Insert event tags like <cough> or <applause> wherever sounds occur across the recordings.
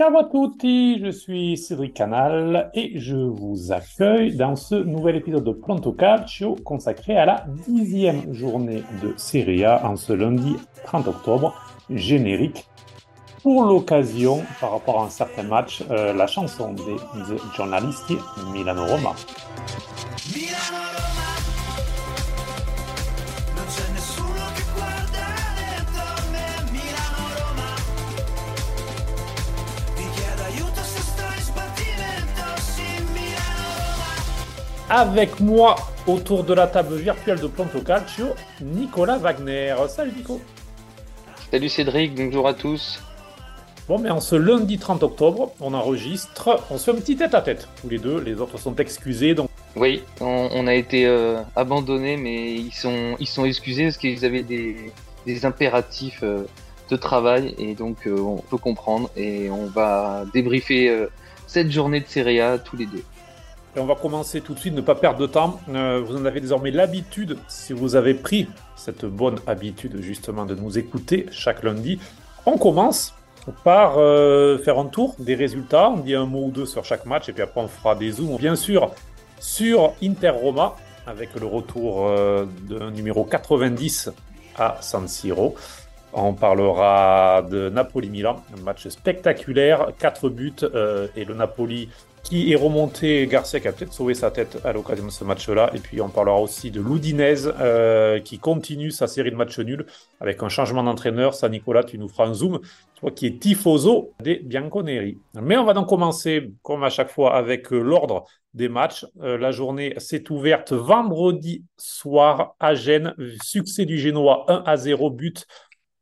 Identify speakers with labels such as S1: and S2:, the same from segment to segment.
S1: Ciao à tutti, je suis Cédric Canal et je vous accueille dans ce nouvel épisode de Pronto Calcio consacré à la dixième journée de Serie A en ce lundi 30 octobre, générique. Pour l'occasion, par rapport à un certain match, euh, la chanson des The Milano-Roma. Avec moi autour de la table virtuelle de Planto Calcio, Nicolas Wagner. Salut Nico.
S2: Salut Cédric, bonjour à tous.
S1: Bon, mais en ce lundi 30 octobre, on enregistre, on se fait un petit tête à tête, tous les deux, les autres sont excusés. Donc...
S2: Oui, on, a été euh, abandonnés, mais ils sont, ils sont excusés parce qu'ils avaient des, impératifs euh, de travail, et donc euh, on peut comprendre, et on va débriefer cette journée de Serie A tous les deux.
S1: Et on va commencer tout de suite, ne pas perdre de temps. Euh, vous en avez désormais l'habitude, si vous avez pris cette bonne habitude justement de nous écouter chaque lundi. On commence par euh, faire un tour des résultats. On dit un mot ou deux sur chaque match et puis après on fera des zooms. Bien sûr, sur Inter Roma, avec le retour euh, d'un numéro 90 à San Siro. On parlera de Napoli-Milan, un match spectaculaire, 4 buts et le Napoli qui est remonté, Garcia qui a peut-être sauvé sa tête à l'occasion de ce match-là. Et puis on parlera aussi de l'Oudinez euh, qui continue sa série de matchs nuls avec un changement d'entraîneur. Ça, Nicolas, tu nous feras un zoom. Toi qui es tifoso des Bianconeri. Mais on va donc commencer, comme à chaque fois, avec euh, l'ordre des matchs. Euh, la journée s'est ouverte vendredi soir à Gênes. Succès du Génois 1 à 0 but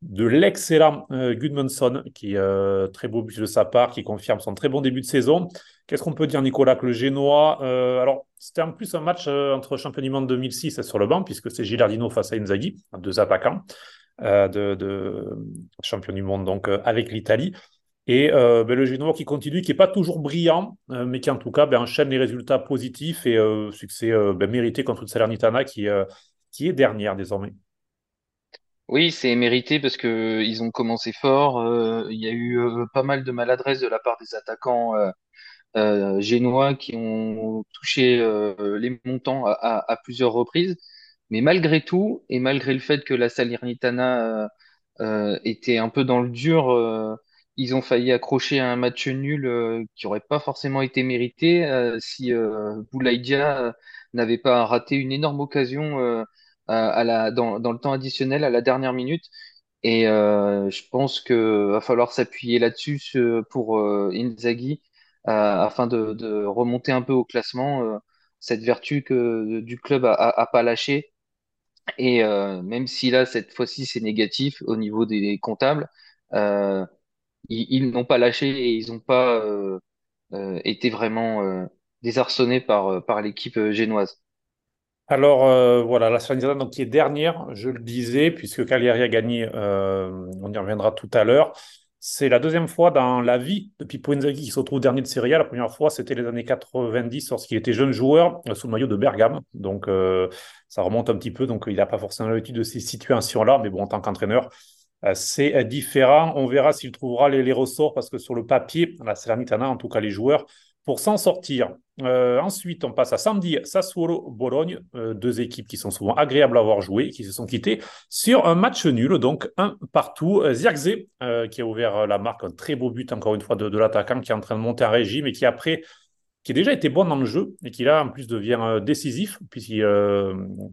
S1: de l'excellent euh, Gudmundsson, qui euh, très beau but de sa part, qui confirme son très bon début de saison. Qu'est-ce qu'on peut dire, Nicolas, que le Génois, euh, alors c'était en plus un match entre champion du monde 2006 sur le banc, puisque c'est Gilardino face à Inzaghi, deux attaquants de, champion du monde donc avec l'Italie. Et ben, le Génois qui continue, qui n'est pas toujours brillant, mais qui en tout cas ben, enchaîne les résultats positifs et succès ben, mérité contre le Salernitana qui, qui est dernière désormais.
S2: Oui, c'est mérité parce que ils ont commencé fort. Euh, il y a eu euh, pas mal de maladresse de la part des attaquants euh, génois qui ont touché les montants à, plusieurs reprises. Mais malgré tout, et malgré le fait que la Salernitana était un peu dans le dur, ils ont failli accrocher un match nul qui aurait pas forcément été mérité si Boulaïdia n'avait pas raté une énorme occasion la, dans, le temps additionnel à la dernière minute. Et euh, je pense que va falloir s'appuyer là-dessus pour euh, Inzaghi euh, afin de, remonter un peu au classement. Euh, cette vertu que du club a, pas lâché. Et euh, même si là cette fois-ci c'est négatif au niveau des comptables, ils, n'ont pas lâché et ils n'ont pas été vraiment désarçonnés par l'équipe génoise.
S1: Alors euh, voilà, la Salernitana donc, qui est dernière, je le disais, puisque Cagliari a gagné, euh, on y reviendra tout à l'heure. C'est la deuxième fois dans la vie de Pippo Inzaghi qui se retrouve dernier de Serie A. La première fois, c'était les années 90 lorsqu'il était jeune joueur euh, sous le maillot de Bergame. Donc ça remonte un petit peu. Donc il n'a pas forcément l'habitude de ces situations-là, mais bon, en tant qu'entraîneur, c'est différent. On verra s'il trouvera les, les, ressorts parce que sur le papier, la Salernitana, en tout cas les joueurs, pour s'en sortir. Euh, ensuite, on passe à samedi, Sassuolo, Bologne, euh, deux équipes qui sont souvent agréables à avoir joué, qui se sont quittées sur un match nul, donc un partout. Euh, Zirkze, qui a ouvert la marque, un très beau but encore une fois de, l'attaquant qui est en train de monter un régime et qui après, qui a déjà été bon dans le jeu et qui là en plus devient décisif puisqu'il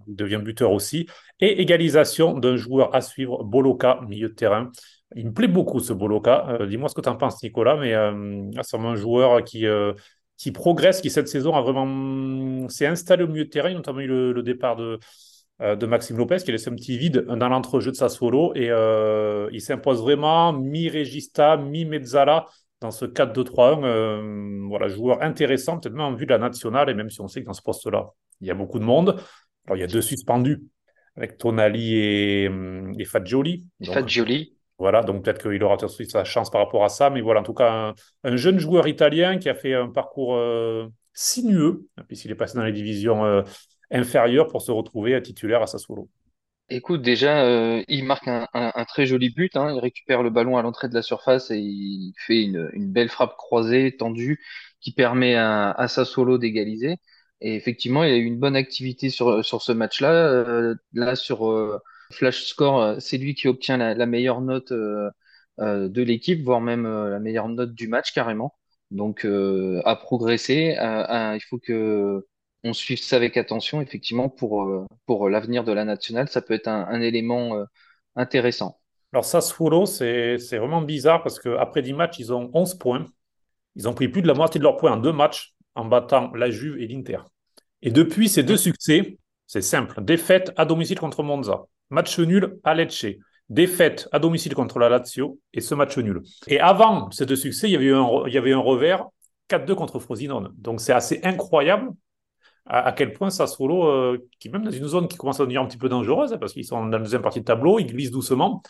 S1: devient buteur aussi. Et égalisation d'un joueur à suivre, Boloka, milieu de terrain. Il me plaît beaucoup ce Boloka. Euh, dis-moi ce que tu en penses, Nicolas, mais euh, ah, c'est un joueur qui, euh, qui progresse, qui cette saison a vraiment s'est installé au milieu de terrain, notamment eu le, départ de, de Maxime Lopez qui laissé un petit vide dans l'entrejeu de sa solo et il s'impose vraiment mi-Regista, mi-Mezzala dans ce 4-2-3-1. voilà, joueur intéressant, peut-être même en vue de la nationale, et même si on sait que dans ce poste-là, il y a beaucoup de monde. Alors, il y a deux suspendus avec Tonali et, et Fagioli.
S2: Fagioli.
S1: Voilà, donc peut-être qu'il aura sa chance par rapport à ça. Mais voilà, en tout cas, un, jeune joueur italien qui a fait un parcours euh, sinueux, puisqu'il est passé dans les divisions euh, inférieures pour se retrouver titulaire à Sassuolo.
S2: Écoute, déjà, euh, il marque un, très joli but. hein. Il récupère le ballon à l'entrée de la surface et il fait une, belle frappe croisée, tendue, qui permet à, à Sassuolo d'égaliser. Et effectivement, il a eu une bonne activité sur, sur ce match-là. Là, sur Flash Score, euh, c'est lui qui obtient la, la meilleure note euh, euh, de l'équipe, voire même la meilleure note du match carrément. Donc, à progresser. À- à- il faut que on suive ça avec attention, effectivement, pour, pour l'avenir de la nationale. Ça peut être un, un élément intéressant.
S1: Alors, Sassuolo, c'est c'est vraiment bizarre parce qu'après 10 matchs, ils ont 11 points. Ils ont pris plus de la moitié de leurs points en deux matchs en battant la Juve et l'Inter. Et depuis ces deux
S2: Mhm.
S1: succès, c'est simple. Défaite à domicile contre Monza, match nul à Lecce, défaite à domicile contre la Lazio et ce match nul. Et avant deux succès, il y avait un, revers 4-2 contre Frosinone. Donc c'est assez incroyable à, quel point Sassuolo, euh, qui même dans une zone qui commence à devenir un petit peu dangereuse, hein, parce qu'ils sont dans la deuxième partie de tableau, ils glissent doucement,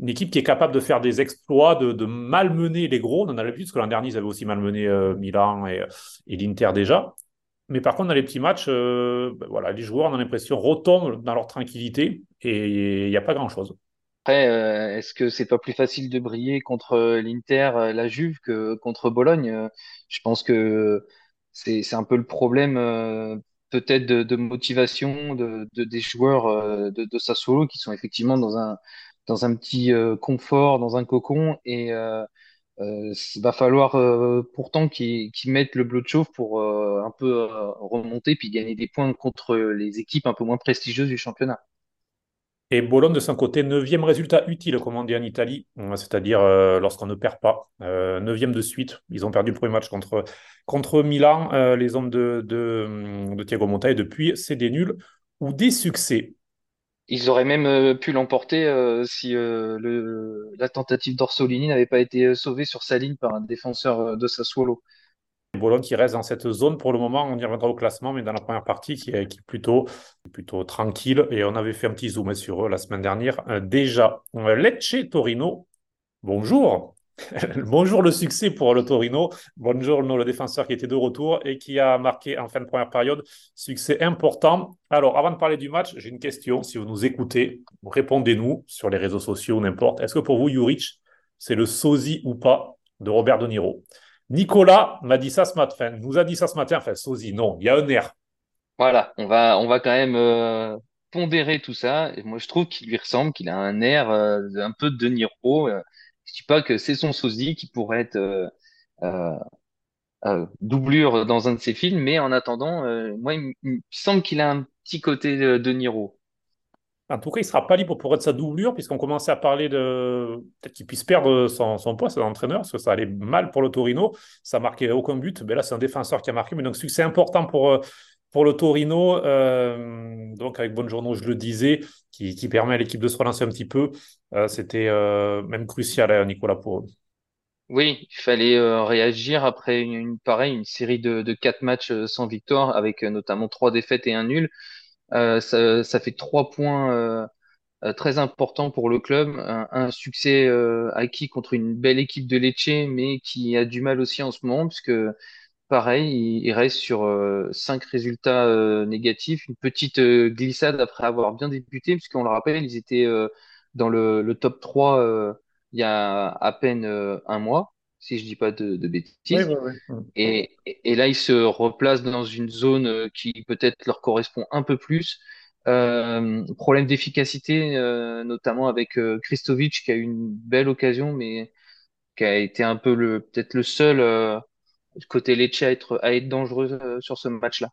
S1: une équipe qui est capable de faire des exploits, de, malmener les gros. On en a l'habitude, parce que l'an dernier, ils avaient aussi malmené euh, Milan et l'Inter déjà. Mais par contre, dans les petits matchs, euh, ben voilà, les joueurs, on a l'impression, retombent dans leur tranquillité et il n'y a pas grand-chose.
S2: Après, euh, est-ce que c'est pas plus facile de briller contre l'Inter, euh, la Juve que contre Bologne? Je pense que c'est un peu le problème peut-être de, motivation de, de- des joueurs de, de Sassuolo qui sont effectivement dans un dans un petit confort, dans un cocon et euh, euh, il va falloir euh, pourtant qu'ils mettent le bleu de chauffe pour euh, un peu remonter puis gagner des points contre les équipes un peu moins prestigieuses du championnat.
S1: Et Bologne, de son côté, neuvième résultat utile, comme on dit en Italie, c'est-à-dire lorsqu'on ne perd pas. Neuvième de suite. Ils ont perdu le premier match contre, contre Milan, les hommes de, de, de Thiago Motta, et depuis, c'est des nuls ou des succès.
S2: Ils auraient même euh, pu l'emporter euh, si euh, la tentative d'Orsolini n'avait pas été sauvée sur sa ligne par un défenseur de Sassuolo.
S1: Bologne qui reste dans cette zone pour le moment, on y reviendra au classement, mais dans la première partie qui est, plutôt, plutôt tranquille. Et on avait fait un petit zoom sur eux la semaine dernière. Déjà, Lecce Torino, bonjour. <laughs> Bonjour le succès pour le Torino. Bonjour le défenseur qui était de retour et qui a marqué en fin de première période. Succès important. Alors, avant de parler du match, j'ai une question. Si vous nous écoutez, répondez-nous sur les réseaux sociaux, n'importe. Est-ce que pour vous, Juric, c'est le sosie ou pas de Robert De Niro? Nicolas m'a dit ça ce matin, nous a dit ça ce matin, enfin, sosie, non, il y a un air.
S2: Voilà, on va, on va quand même euh, pondérer tout ça. Moi, je trouve qu'il lui ressemble, qu'il a un air euh, un peu de De Niro. Euh, je dis pas que c'est son sosie qui pourrait être euh, euh, euh, doublure dans un de ses films, mais en attendant, moi, il, me semble qu'il a un petit côté de Niro.
S1: En tout cas, il ne sera pas libre pour être sa doublure, puisqu'on commençait à parler de peut-être qu'il puisse perdre son, son poste d'entraîneur, parce que ça allait mal pour le Torino. Ça marquait aucun but. Mais là, c'est un défenseur qui a marqué. Mais donc, c'est important pour, pour le Torino. Donc, avec Bonjourno, je le disais, qui, permet à l'équipe de se relancer un petit peu. Euh, C'était euh, même crucial, hein, Nicolas, pour eux.
S2: Oui, il fallait euh, réagir après une, une pareil, une série de, de quatre matchs sans victoire, avec notamment trois défaites et un nul. Ça, ça fait trois points très importants pour le club. Un, un succès acquis contre une belle équipe de Lecce, mais qui a du mal aussi en ce moment, puisque pareil, il, reste sur euh, cinq résultats euh, négatifs, une petite euh, glissade après avoir bien débuté, puisqu'on le rappelle, ils étaient dans le, le top 3 euh, il y a à peine un mois, si je dis pas de, bêtises. Et, et là, ils se replacent dans une zone qui peut-être leur correspond un peu plus. Problème d'efficacité, notamment avec Kristovic, qui a eu une belle occasion, mais qui a été un peu le peut-être le seul côté Lecce à être, à être dangereux euh, sur ce match-là.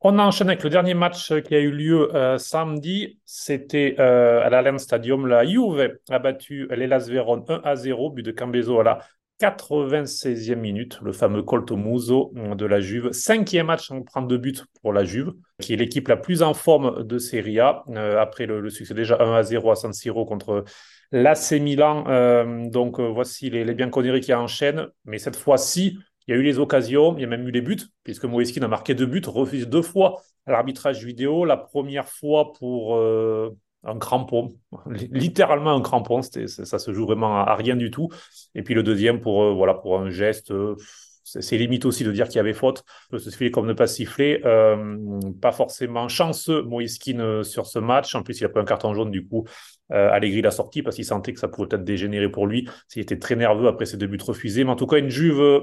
S1: On enchaîne avec le dernier match qui a eu lieu euh, samedi. C'était euh, à l'Allianz Stadium. La Juve a battu l'Hellas Vérone 1 à 0, but de Cambezo à la 96e minute, le fameux Colto Muso de la Juve. Cinquième match en prendre deux buts pour la Juve, qui est l'équipe la plus en forme de Serie A, euh, après le, succès déjà 1 à 0 à San Siro contre l'AC Milan. Euh, donc euh, voici les, les Bianconeri qui enchaînent, mais cette fois-ci, il y a eu les occasions, il y a même eu les buts, puisque Moeskin a marqué deux buts, refusé deux fois à l'arbitrage vidéo. La première fois pour euh, un crampon, <laughs> littéralement un crampon, ça se joue vraiment à, rien du tout. Et puis le deuxième pour, euh, voilà, pour un geste, euh, c'est limite aussi de dire qu'il y avait faute, peut se siffler comme ne pas siffler. Pas forcément chanceux, Moïse Keane, sur ce match. En plus, il a pris un carton jaune, du coup, euh, l'a sorti parce qu'il sentait que ça pouvait peut-être dégénérer pour lui. S'il était très nerveux après ses deux buts refusés. Mais en tout cas, une Juve,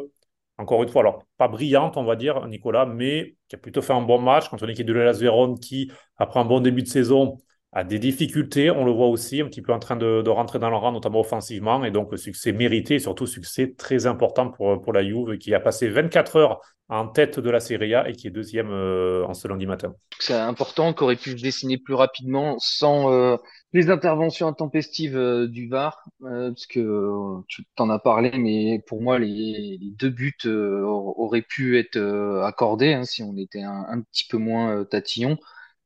S1: encore une fois, alors pas brillante, on va dire, Nicolas, mais qui a plutôt fait un bon match contre une équipe de l'Elas qui, après un bon début de saison, a des difficultés. On le voit aussi un petit peu en train de, rentrer dans le rang, notamment offensivement. Et donc, succès mérité et surtout succès très important pour, la Juve qui a passé 24 heures en tête de la Serie A et qui est deuxième euh, en ce lundi matin.
S2: C'est important, qu'aurait pu dessiner plus rapidement sans euh, les interventions intempestives euh, du VAR, parce que tu t'en as parlé, mais pour moi, les, deux buts auraient pu être accordés hein, si on était un, petit peu moins tatillon.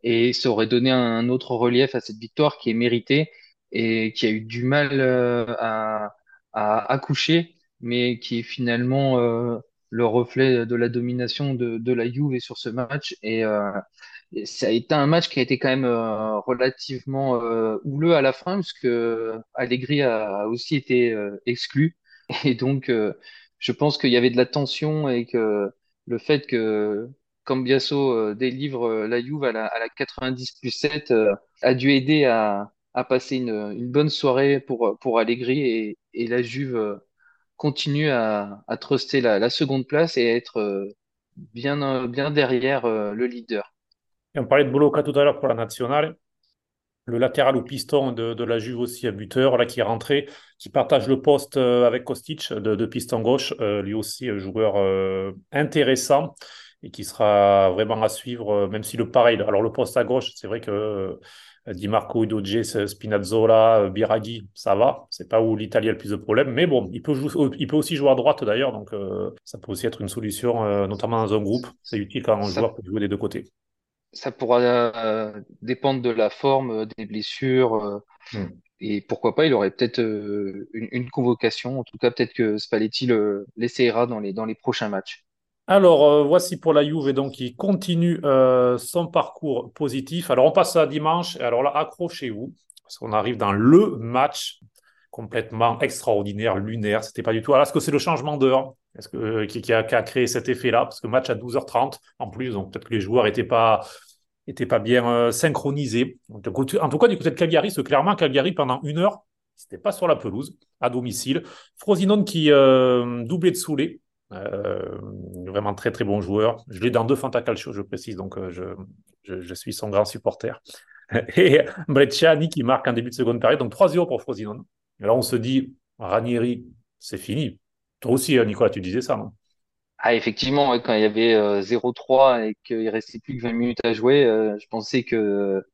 S2: Et ça aurait donné un autre relief à cette victoire qui est méritée et qui a eu du mal euh, à, à accoucher, mais qui est finalement euh, le reflet de la domination de, de la Juve sur ce match. Et, euh, ça a été un match qui a été quand même relativement houleux à la fin, parce que Allegri a aussi été exclu. <laughs> Et donc, je pense qu'il y avait de la tension et que le fait que Cambiasso euh, délivre euh, la Juve à la, 90 plus 7 euh, a dû aider à, passer une, bonne soirée pour, pour Allegri et, la Juve continue à, à truster la, seconde place et à être bien, bien derrière le leader.
S1: on parlait de Boloca tout à l'heure pour la nationale. Le latéral ou piston de, la Juve aussi, à buteur, là, qui est rentré, qui partage le poste avec Kostic de, piston gauche, lui aussi joueur intéressant et qui sera vraiment à suivre, euh, même si le pareil, alors le poste à gauche, c'est vrai que euh, Di Marco, Udoge, Spinazzola, euh, Biraghi, ça va, c'est pas où l'Italie a le plus de problèmes, mais bon, il peut, jouer, il peut aussi jouer à droite d'ailleurs, donc ça peut aussi être une solution, notamment dans un groupe, c'est utile quand un joueur peut jouer des deux côtés.
S2: Ça pourra dépendre de la forme, des blessures. Hmm. Et pourquoi pas, il aurait peut-être une, convocation. En tout cas, peut-être que Spalletti l'essayera dans les, dans les prochains matchs.
S1: Alors, euh, voici pour la Juve, donc, qui continue euh, son parcours positif. Alors, on passe à dimanche. Alors là, accrochez-vous, parce qu'on arrive dans le match complètement extraordinaire, lunaire. C'était pas du tout. Alors, est-ce que c'est le changement d'heure? Est-ce que, euh, qui, a, créé cet effet-là? Parce que match à 12h30 en plus, donc peut-être que les joueurs n'étaient pas, bien synchronisés. en tout cas, du côté de Cagliari, c'est clairement Cagliari, pendant une heure, c'était pas sur la pelouse, à domicile. Frosinone qui doublait de Soulé, euh, vraiment très très bon joueur. Je l'ai dans deux Fantacalcio, je précise, donc euh, je, suis son grand supporter. <laughs> Et Brecciani qui marque en début de seconde période, donc 3-0 pour Frosinone. Alors on se dit, Ranieri, c'est fini. Toi aussi, euh, Nicolas, tu disais ça, non?
S2: Ah, effectivement, quand il y avait 0-3 et qu'il restait plus que 20 minutes à jouer, je pensais que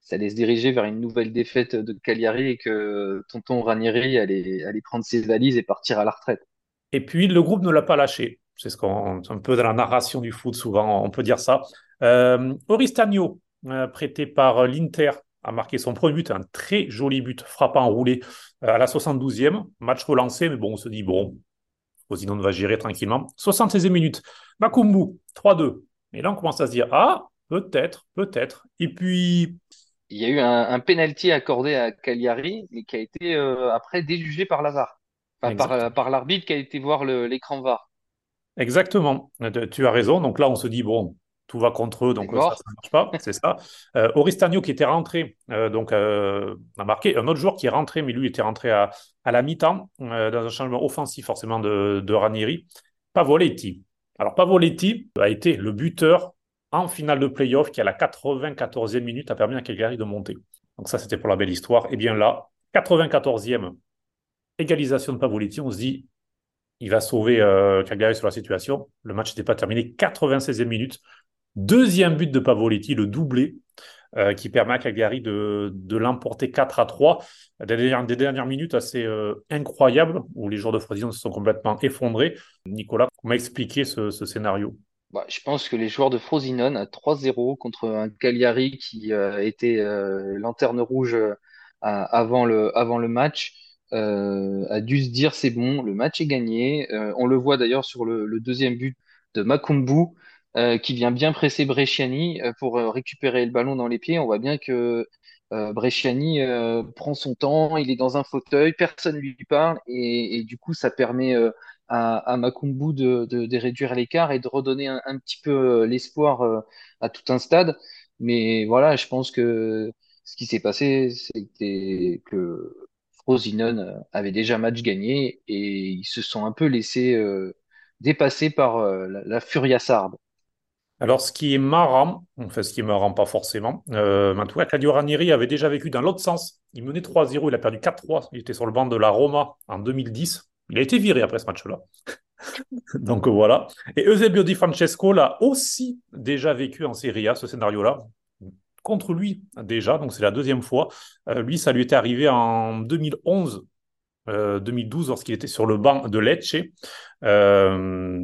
S2: ça allait se diriger vers une nouvelle défaite de Cagliari et que tonton Ranieri allait, allait prendre ses valises et partir à la retraite.
S1: Et puis, le groupe ne l'a pas lâché. C'est ce un peu dans la narration du foot, souvent, on peut dire ça. Euh, Oristagno, euh, prêté par l'Inter, a marqué son premier but, un très joli but frappant roulé euh, à la 72e. Match relancé, mais bon, on se dit, bon, on va gérer tranquillement. 76e minute, Makumbu, 3-2. Et là, on commence à se dire, ah, peut-être, peut-être. Et puis.
S2: Il y a eu un, un penalty accordé à Cagliari, mais qui a été après déjugé par Lazare par, l'arbitre qui a été voir l'écran VAR.
S1: Exactement, tu as raison. Donc là, on se dit, bon, tout va contre eux, donc ça, ne marche pas, c'est ça. <laughs> Euh, Oristagno qui était rentré, euh, donc euh, a marqué un autre joueur qui est rentré, mais lui était rentré à, la mi-temps, dans un changement offensif forcément de, de Ranieri. Pavoletti. Alors Pavoletti a été le buteur en finale de playoff qui à la 94e minute a permis à Cagliari de monter. Donc ça, c'était pour la belle histoire. Et bien là, 94e, égalisation de Pavoletti, on se dit, il va sauver euh, Cagliari sur la situation. Le match n'était pas terminé. 96e minute. Deuxième but de Pavoletti, le doublé, euh, qui permet à Cagliari de, l'emporter 4 à 3. Des dernières, minutes assez euh, incroyables, où les joueurs de Frosinone se sont complètement effondrés. Nicolas, comment expliquer ce, scénario
S2: bah, je pense que les joueurs de Frosinone à 3-0 contre un Cagliari qui était lanterne rouge avant le match, euh, a dû se dire c'est bon, le match est gagné. Euh, on le voit d'ailleurs sur le, deuxième but de Makumbu euh, qui vient bien presser Bresciani pour récupérer le ballon dans les pieds. On voit bien que Bresciani prend son temps, il est dans un fauteuil, personne lui parle et, du coup ça permet à, à, Makumbu de, réduire l'écart et de redonner un, petit peu l'espoir à tout un stade. Mais voilà, je pense que ce qui s'est passé, c'était que Frosinone avait déjà match gagné et ils se sont un peu laissés euh, dépasser par euh, la, Furia sarde.
S1: Alors, ce qui est marrant, enfin, ce qui est marrant, pas forcément, euh, en tout cas, Claudio Ranieri avait déjà vécu dans l'autre sens. Il menait 3-0, il a perdu 4-3. Il était sur le banc de la Roma en 2010. Il a été viré après ce match-là. <laughs> Donc voilà. Et Eusebio Di Francesco l'a aussi déjà vécu en Serie A, ce scénario-là. Contre lui, déjà, donc c'est la deuxième fois. Euh, lui, ça lui était arrivé en 2011, euh, 2012, lorsqu'il était sur le banc de Lecce. Euh,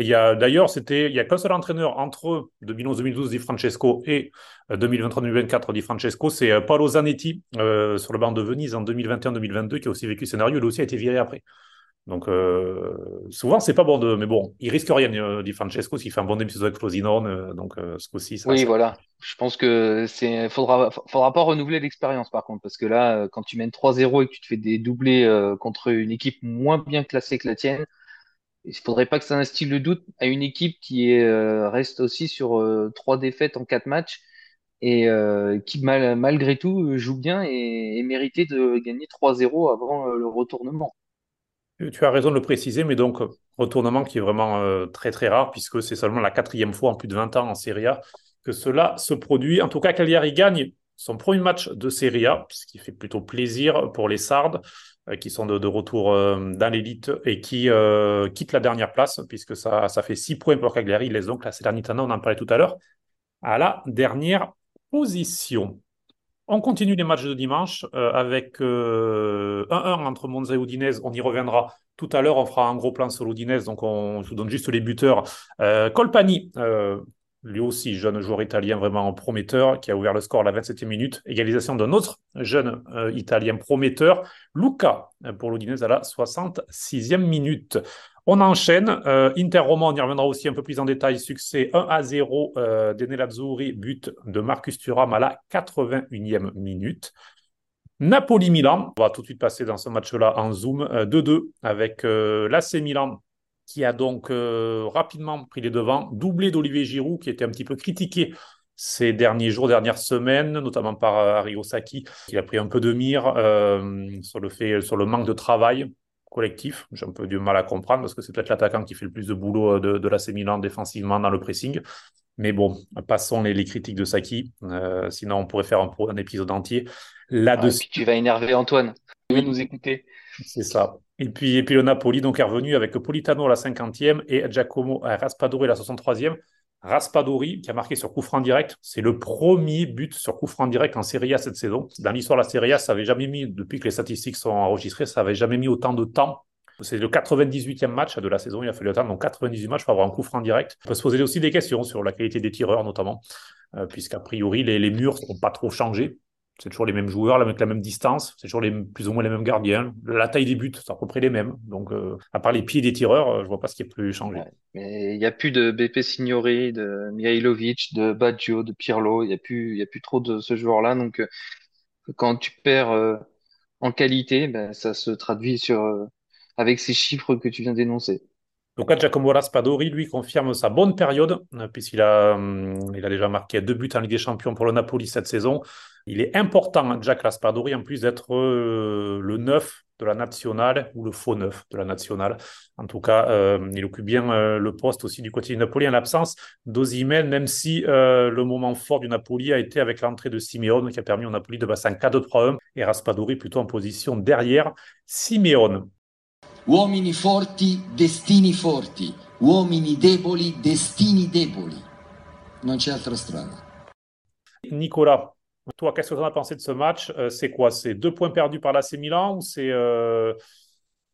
S1: il d'ailleurs, c'était, il y a qu'un seul entraîneur entre 2011-2012 Di Francesco et 2023-2024 Di Francesco, c'est euh, Paolo Zanetti euh, sur le banc de Venise en 2021-2022 qui a aussi vécu le scénario. Aussi a été viré après. Donc euh, souvent c'est pas bon de, mais bon, il risque rien euh, Di Francesco s'il fait un bon début avec Frosinone. Euh, donc euh, ce coup-ci, ça.
S2: Oui, voilà. Je pense que c'est faudra faudra pas renouveler l'expérience par contre parce que là quand tu mènes 3-0 et que tu te fais des doublés contre une équipe moins bien classée que la tienne, il faudrait pas que ça instille le doute à une équipe qui est, reste aussi sur trois défaites en quatre matchs et qui mal- malgré tout joue bien et, et méritait de gagner 3-0 avant le retournement.
S1: Tu as raison de le préciser, mais donc retournement qui est vraiment euh, très très rare puisque c'est seulement la quatrième fois en plus de 20 ans en Serie A que cela se produit. En tout cas, Cagliari gagne son premier match de Serie A, ce qui fait plutôt plaisir pour les Sardes euh, qui sont de, retour euh, dans l'élite et qui quittent la dernière place puisque ça, ça fait 6 points pour Cagliari. Ils laissent donc la Salernitana, on en parlait tout à l'heure, à la dernière position. On continue les matchs de dimanche euh, avec euh, 1-1 entre Monza et Udinese. On y reviendra tout à l'heure. On fera un gros plan sur l'Udinese. Donc, on, je vous donne juste les buteurs. Euh, Colpani, euh, lui aussi, jeune joueur italien vraiment prometteur, qui a ouvert le score à la 27e minute. Égalisation d'un autre jeune italien prometteur, Luca, pour l'Udinese à la 66e minute. On enchaîne. Euh, Inter-Roma, on y reviendra aussi un peu plus en détail. Succès 1 à 0 euh, d'Enel but de Marcus Thuram à la 81e minute. Napoli-Milan, on va tout de suite passer dans ce match-là en zoom euh, 2-2 avec euh, l'AC Milan qui a donc euh, rapidement pris les devants, doublé d'Olivier Giroud qui était un petit peu critiqué ces derniers jours, dernières semaines, notamment par euh, Arrigo Sacchi, qui a pris un peu de mire euh, sur le manque de travail collectif. J'ai un peu du mal à comprendre parce que c'est peut-être l'attaquant qui fait le plus de boulot euh, de, de l'AC Milan défensivement dans le pressing. Mais bon, passons les, les critiques de Saki. Euh, sinon, on pourrait faire un, un épisode entier
S2: Ah,
S1: là-dessus.
S2: puis tu vas énerver Antoine. Il va nous écouter.
S1: c'est ça. Et puis, et puis le Napoli donc est revenu avec Politano à la 50e et Giacomo à Raspadori à la 63e. Raspadori qui a marqué sur coup franc direct. C'est le premier but sur coup franc direct en Serie A cette saison. Dans l'histoire de la Serie A, ça avait jamais mis, depuis que les statistiques sont enregistrées, ça avait jamais mis autant de temps. C'est le 98e match de la saison. Il a fallu attendre donc 98 matchs pour avoir un coup franc direct. On peut se poser aussi des questions sur la qualité des tireurs notamment, euh, puisqu'a priori les murs n'ont pas trop changé. C'est toujours les mêmes joueurs, avec la même distance, c'est toujours les, plus ou moins les mêmes gardiens. La taille des buts, c'est à peu près les mêmes. Donc, euh, à part les pieds des tireurs, euh, je vois pas ce qui est plus changé.
S2: Mais il n'y a plus de BP Signori, de Mihailovic, de Baggio, de Pirlo. Il n'y a plus, y a plus trop de ce joueur-là. Donc, euh, quand tu perds euh, en qualité, ben, ça se traduit sur, euh, avec ces chiffres que tu viens d'énoncer.
S1: Donc, là, Giacomo Raspadori, lui, confirme sa bonne période, euh, puisqu'il a, hum, a déjà marqué deux buts en Ligue des Champions pour le Napoli cette saison. Il est important, hein, Jack Raspadori, en plus d'être euh, le neuf de la nationale ou le faux neuf de la nationale. En tout cas, euh, il occupe bien le poste aussi du côté du Napoli en l'absence d'Osimhen, même si le moment fort du Napoli a été avec l'entrée de Simeone qui a permis au Napoli de passer en 4-2-3-1 et Raspadori plutôt en position derrière Simeone.
S3: Uomini forti, destini forti. Uomini deboli, destini deboli. Non c'è altra strada.
S1: Nicolas, toi, qu'est-ce que tu en as pensé de ce match? Euh, c'est quoi? C'est deux points perdus par l'AC Milan ou c'est euh,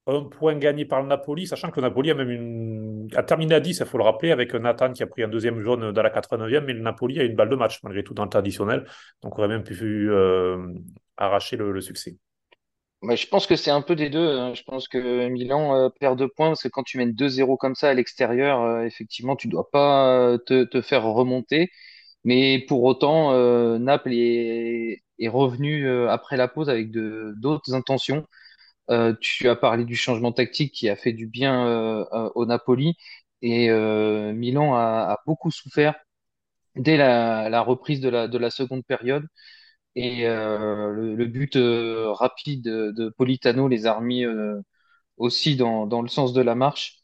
S1: un point gagné par le Napoli, sachant que le Napoli a terminé à 10, il faut le rappeler, avec Nathan qui a pris un deuxième jaune dans la 89e, mais le Napoli a une balle de match malgré tout dans le traditionnel, donc on aurait même pu euh, arracher le succès.
S2: Je pense que c'est un peu des deux. hein. Je pense que Milan euh, perd deux points parce que quand tu mènes 2-0 comme ça à l'extérieur, euh, effectivement, tu dois pas euh, te, faire remonter. Mais pour autant, Naples est, revenu après la pause avec d'autres intentions. Tu as parlé du changement tactique qui a fait du bien au Napoli et Milan a, beaucoup souffert dès la, reprise de la seconde période et euh, le, but euh, rapide de, Politano les a remis euh, aussi dans, dans le sens de la marche.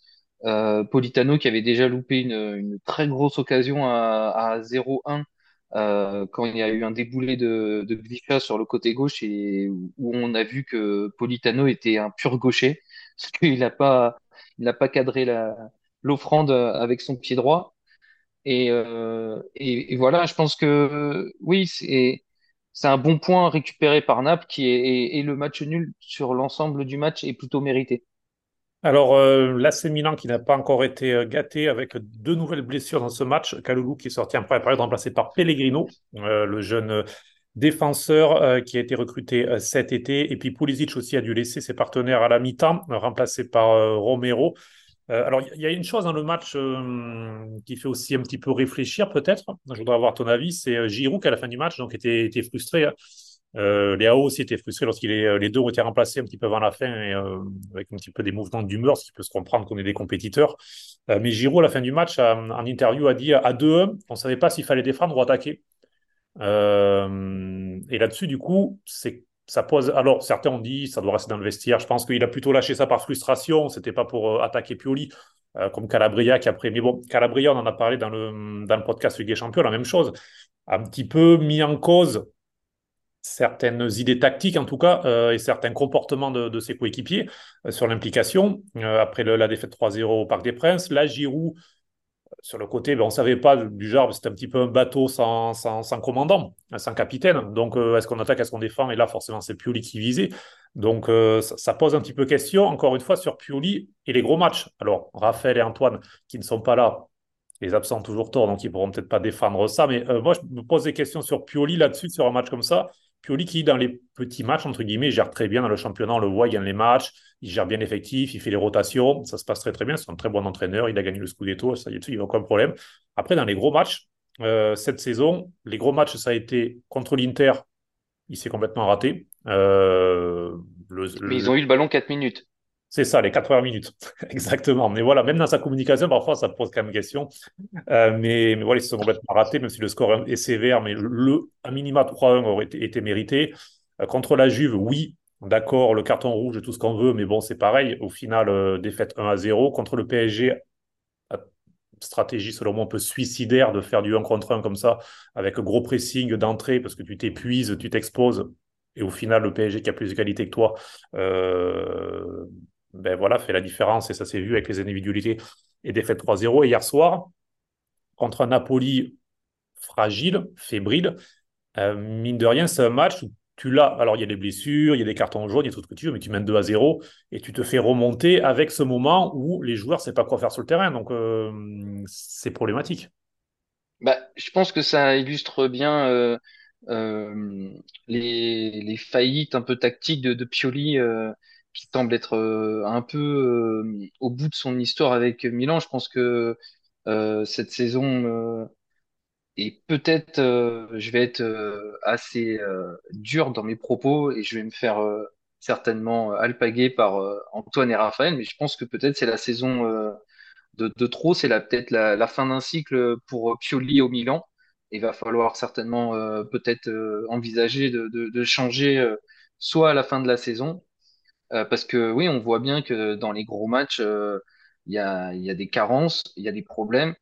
S2: Politano qui avait déjà loupé une, une très grosse occasion à, à 0-1 euh, quand il y a eu un déboulé de, de sur le côté gauche et où on a vu que Politano était un pur gaucher <laughs> parce qu'il n'a pas pas cadré l'offrande avec son pied droit et, et, et voilà je pense que oui c'est c'est un bon point récupéré par Naples qui est et, le match nul sur l'ensemble du match est plutôt mérité.
S1: Alors, euh, l'AC Milan qui n'a pas encore été euh, gâté avec deux nouvelles blessures dans ce match. Kaloulou qui est sorti en première période remplacé par Pellegrino, euh, le jeune euh, défenseur qui a été recruté cet été. Et puis Pulisic aussi a dû laisser ses partenaires à la mi-temps, remplacé par Romero. Euh, alors, il y, a une chose dans le match euh, qui fait aussi un petit peu réfléchir peut-être. Je voudrais avoir ton avis. C'est euh, Giroud qui à la fin du match donc était, frustré. hein. Euh, Léao aussi était frustré lorsqu'il est, les deux ont été remplacés un petit peu avant la fin avec un petit peu des mouvements d'humeur, ce qui peut se comprendre qu'on est des compétiteurs. Mais Giroud, à la fin du match, en interview, a dit à 2-1, on ne savait pas s'il fallait défendre ou attaquer. Et là-dessus, du coup, c'est ça pose. Alors, certains ont dit ça doit rester dans le vestiaire. Je pense qu'il a plutôt lâché ça par frustration. C'était pas pour euh, attaquer Pioli, euh, comme Calabria qui après. Mais bon, Calabria, on en a parlé dans le dans le podcast Ligue des la même chose. Un petit peu mis en cause certaines idées tactiques en tout cas euh, et certains comportements de, ses coéquipiers sur l'implication. Après la défaite 3-0 au Parc des Princes, là Giroud sur le côté, ben, on ne savait pas du genre, c'était un petit peu un bateau sans, sans, commandant, sans capitaine. Donc euh, est-ce qu'on attaque, est-ce qu'on défend? Et là forcément c'est Pioli qui visait. Donc euh, ça, pose un petit peu question encore une fois sur Pioli et les gros matchs. Alors Raphaël et Antoine qui ne sont pas là. Les absents toujours tort, donc ils pourront peut-être pas défendre ça. Mais euh, moi, je me pose des questions sur Pioli là-dessus, sur un match comme ça. Pioli qui, dans les petits matchs, entre guillemets, gère très bien dans le championnat, on le voit, il gagne les matchs, il gère bien l'effectif, il fait les rotations, ça se passe très très bien, c'est un très bon entraîneur, il a gagné le Scudetto, ça y est, il n'y a aucun problème. Après, dans les gros matchs, euh, cette saison, les gros matchs, ça a été contre l'Inter, il s'est complètement raté. Euh,
S2: Mais ils ont eu le ballon 4 minutes.
S1: C'est ça, les 80 minutes. <laughs> Exactement. Mais voilà, même dans sa communication, parfois, ça pose quand même question. Euh, mais, voilà, ils se sont complètement ratés, même si le score est sévère, mais le, à minima 3-1 aurait été, mérité. Euh, contre la Juve, oui, d'accord, le carton rouge, tout ce qu'on veut, mais bon, c'est pareil. Au final, euh, défaite 1-0. Contre le PSG, stratégie, selon moi, un peu suicidaire de faire du 1 contre 1 comme ça, avec gros pressing d'entrée, parce que tu t'épuises, tu t'exposes. Et au final, le PSG qui a plus de qualité que toi, ben voilà, fait la différence et ça s'est vu avec les individualités et défaite 3-0. Et hier soir, contre un Napoli fragile, fébrile, euh, mine de rien, c'est un match où tu l'as. Alors, il y a des blessures, il y a des cartons jaunes, il y a tout ce que tu veux, mais tu mènes 2 à 0 et tu te fais remonter avec ce moment où les joueurs ne savent pas quoi faire sur le terrain. Donc, euh, c'est problématique.
S2: Bah, je pense que ça illustre bien euh, les, faillites un peu tactiques de, Pioli qui semble être euh, un peu euh, au bout de son histoire avec Milan. Je pense que euh, cette saison et peut-être je vais être assez dur dans mes propos et je vais me faire certainement alpaguer par Antoine et Raphaël, mais je pense que peut-être c'est la saison de, trop, c'est peut-être la, fin d'un cycle pour Pioli au Milan. Il va falloir certainement peut-être envisager de, changer soit à la fin de la saison, euh, parce que oui, on voit bien que dans les gros matchs, euh, il y a, des carences, il y a des problèmes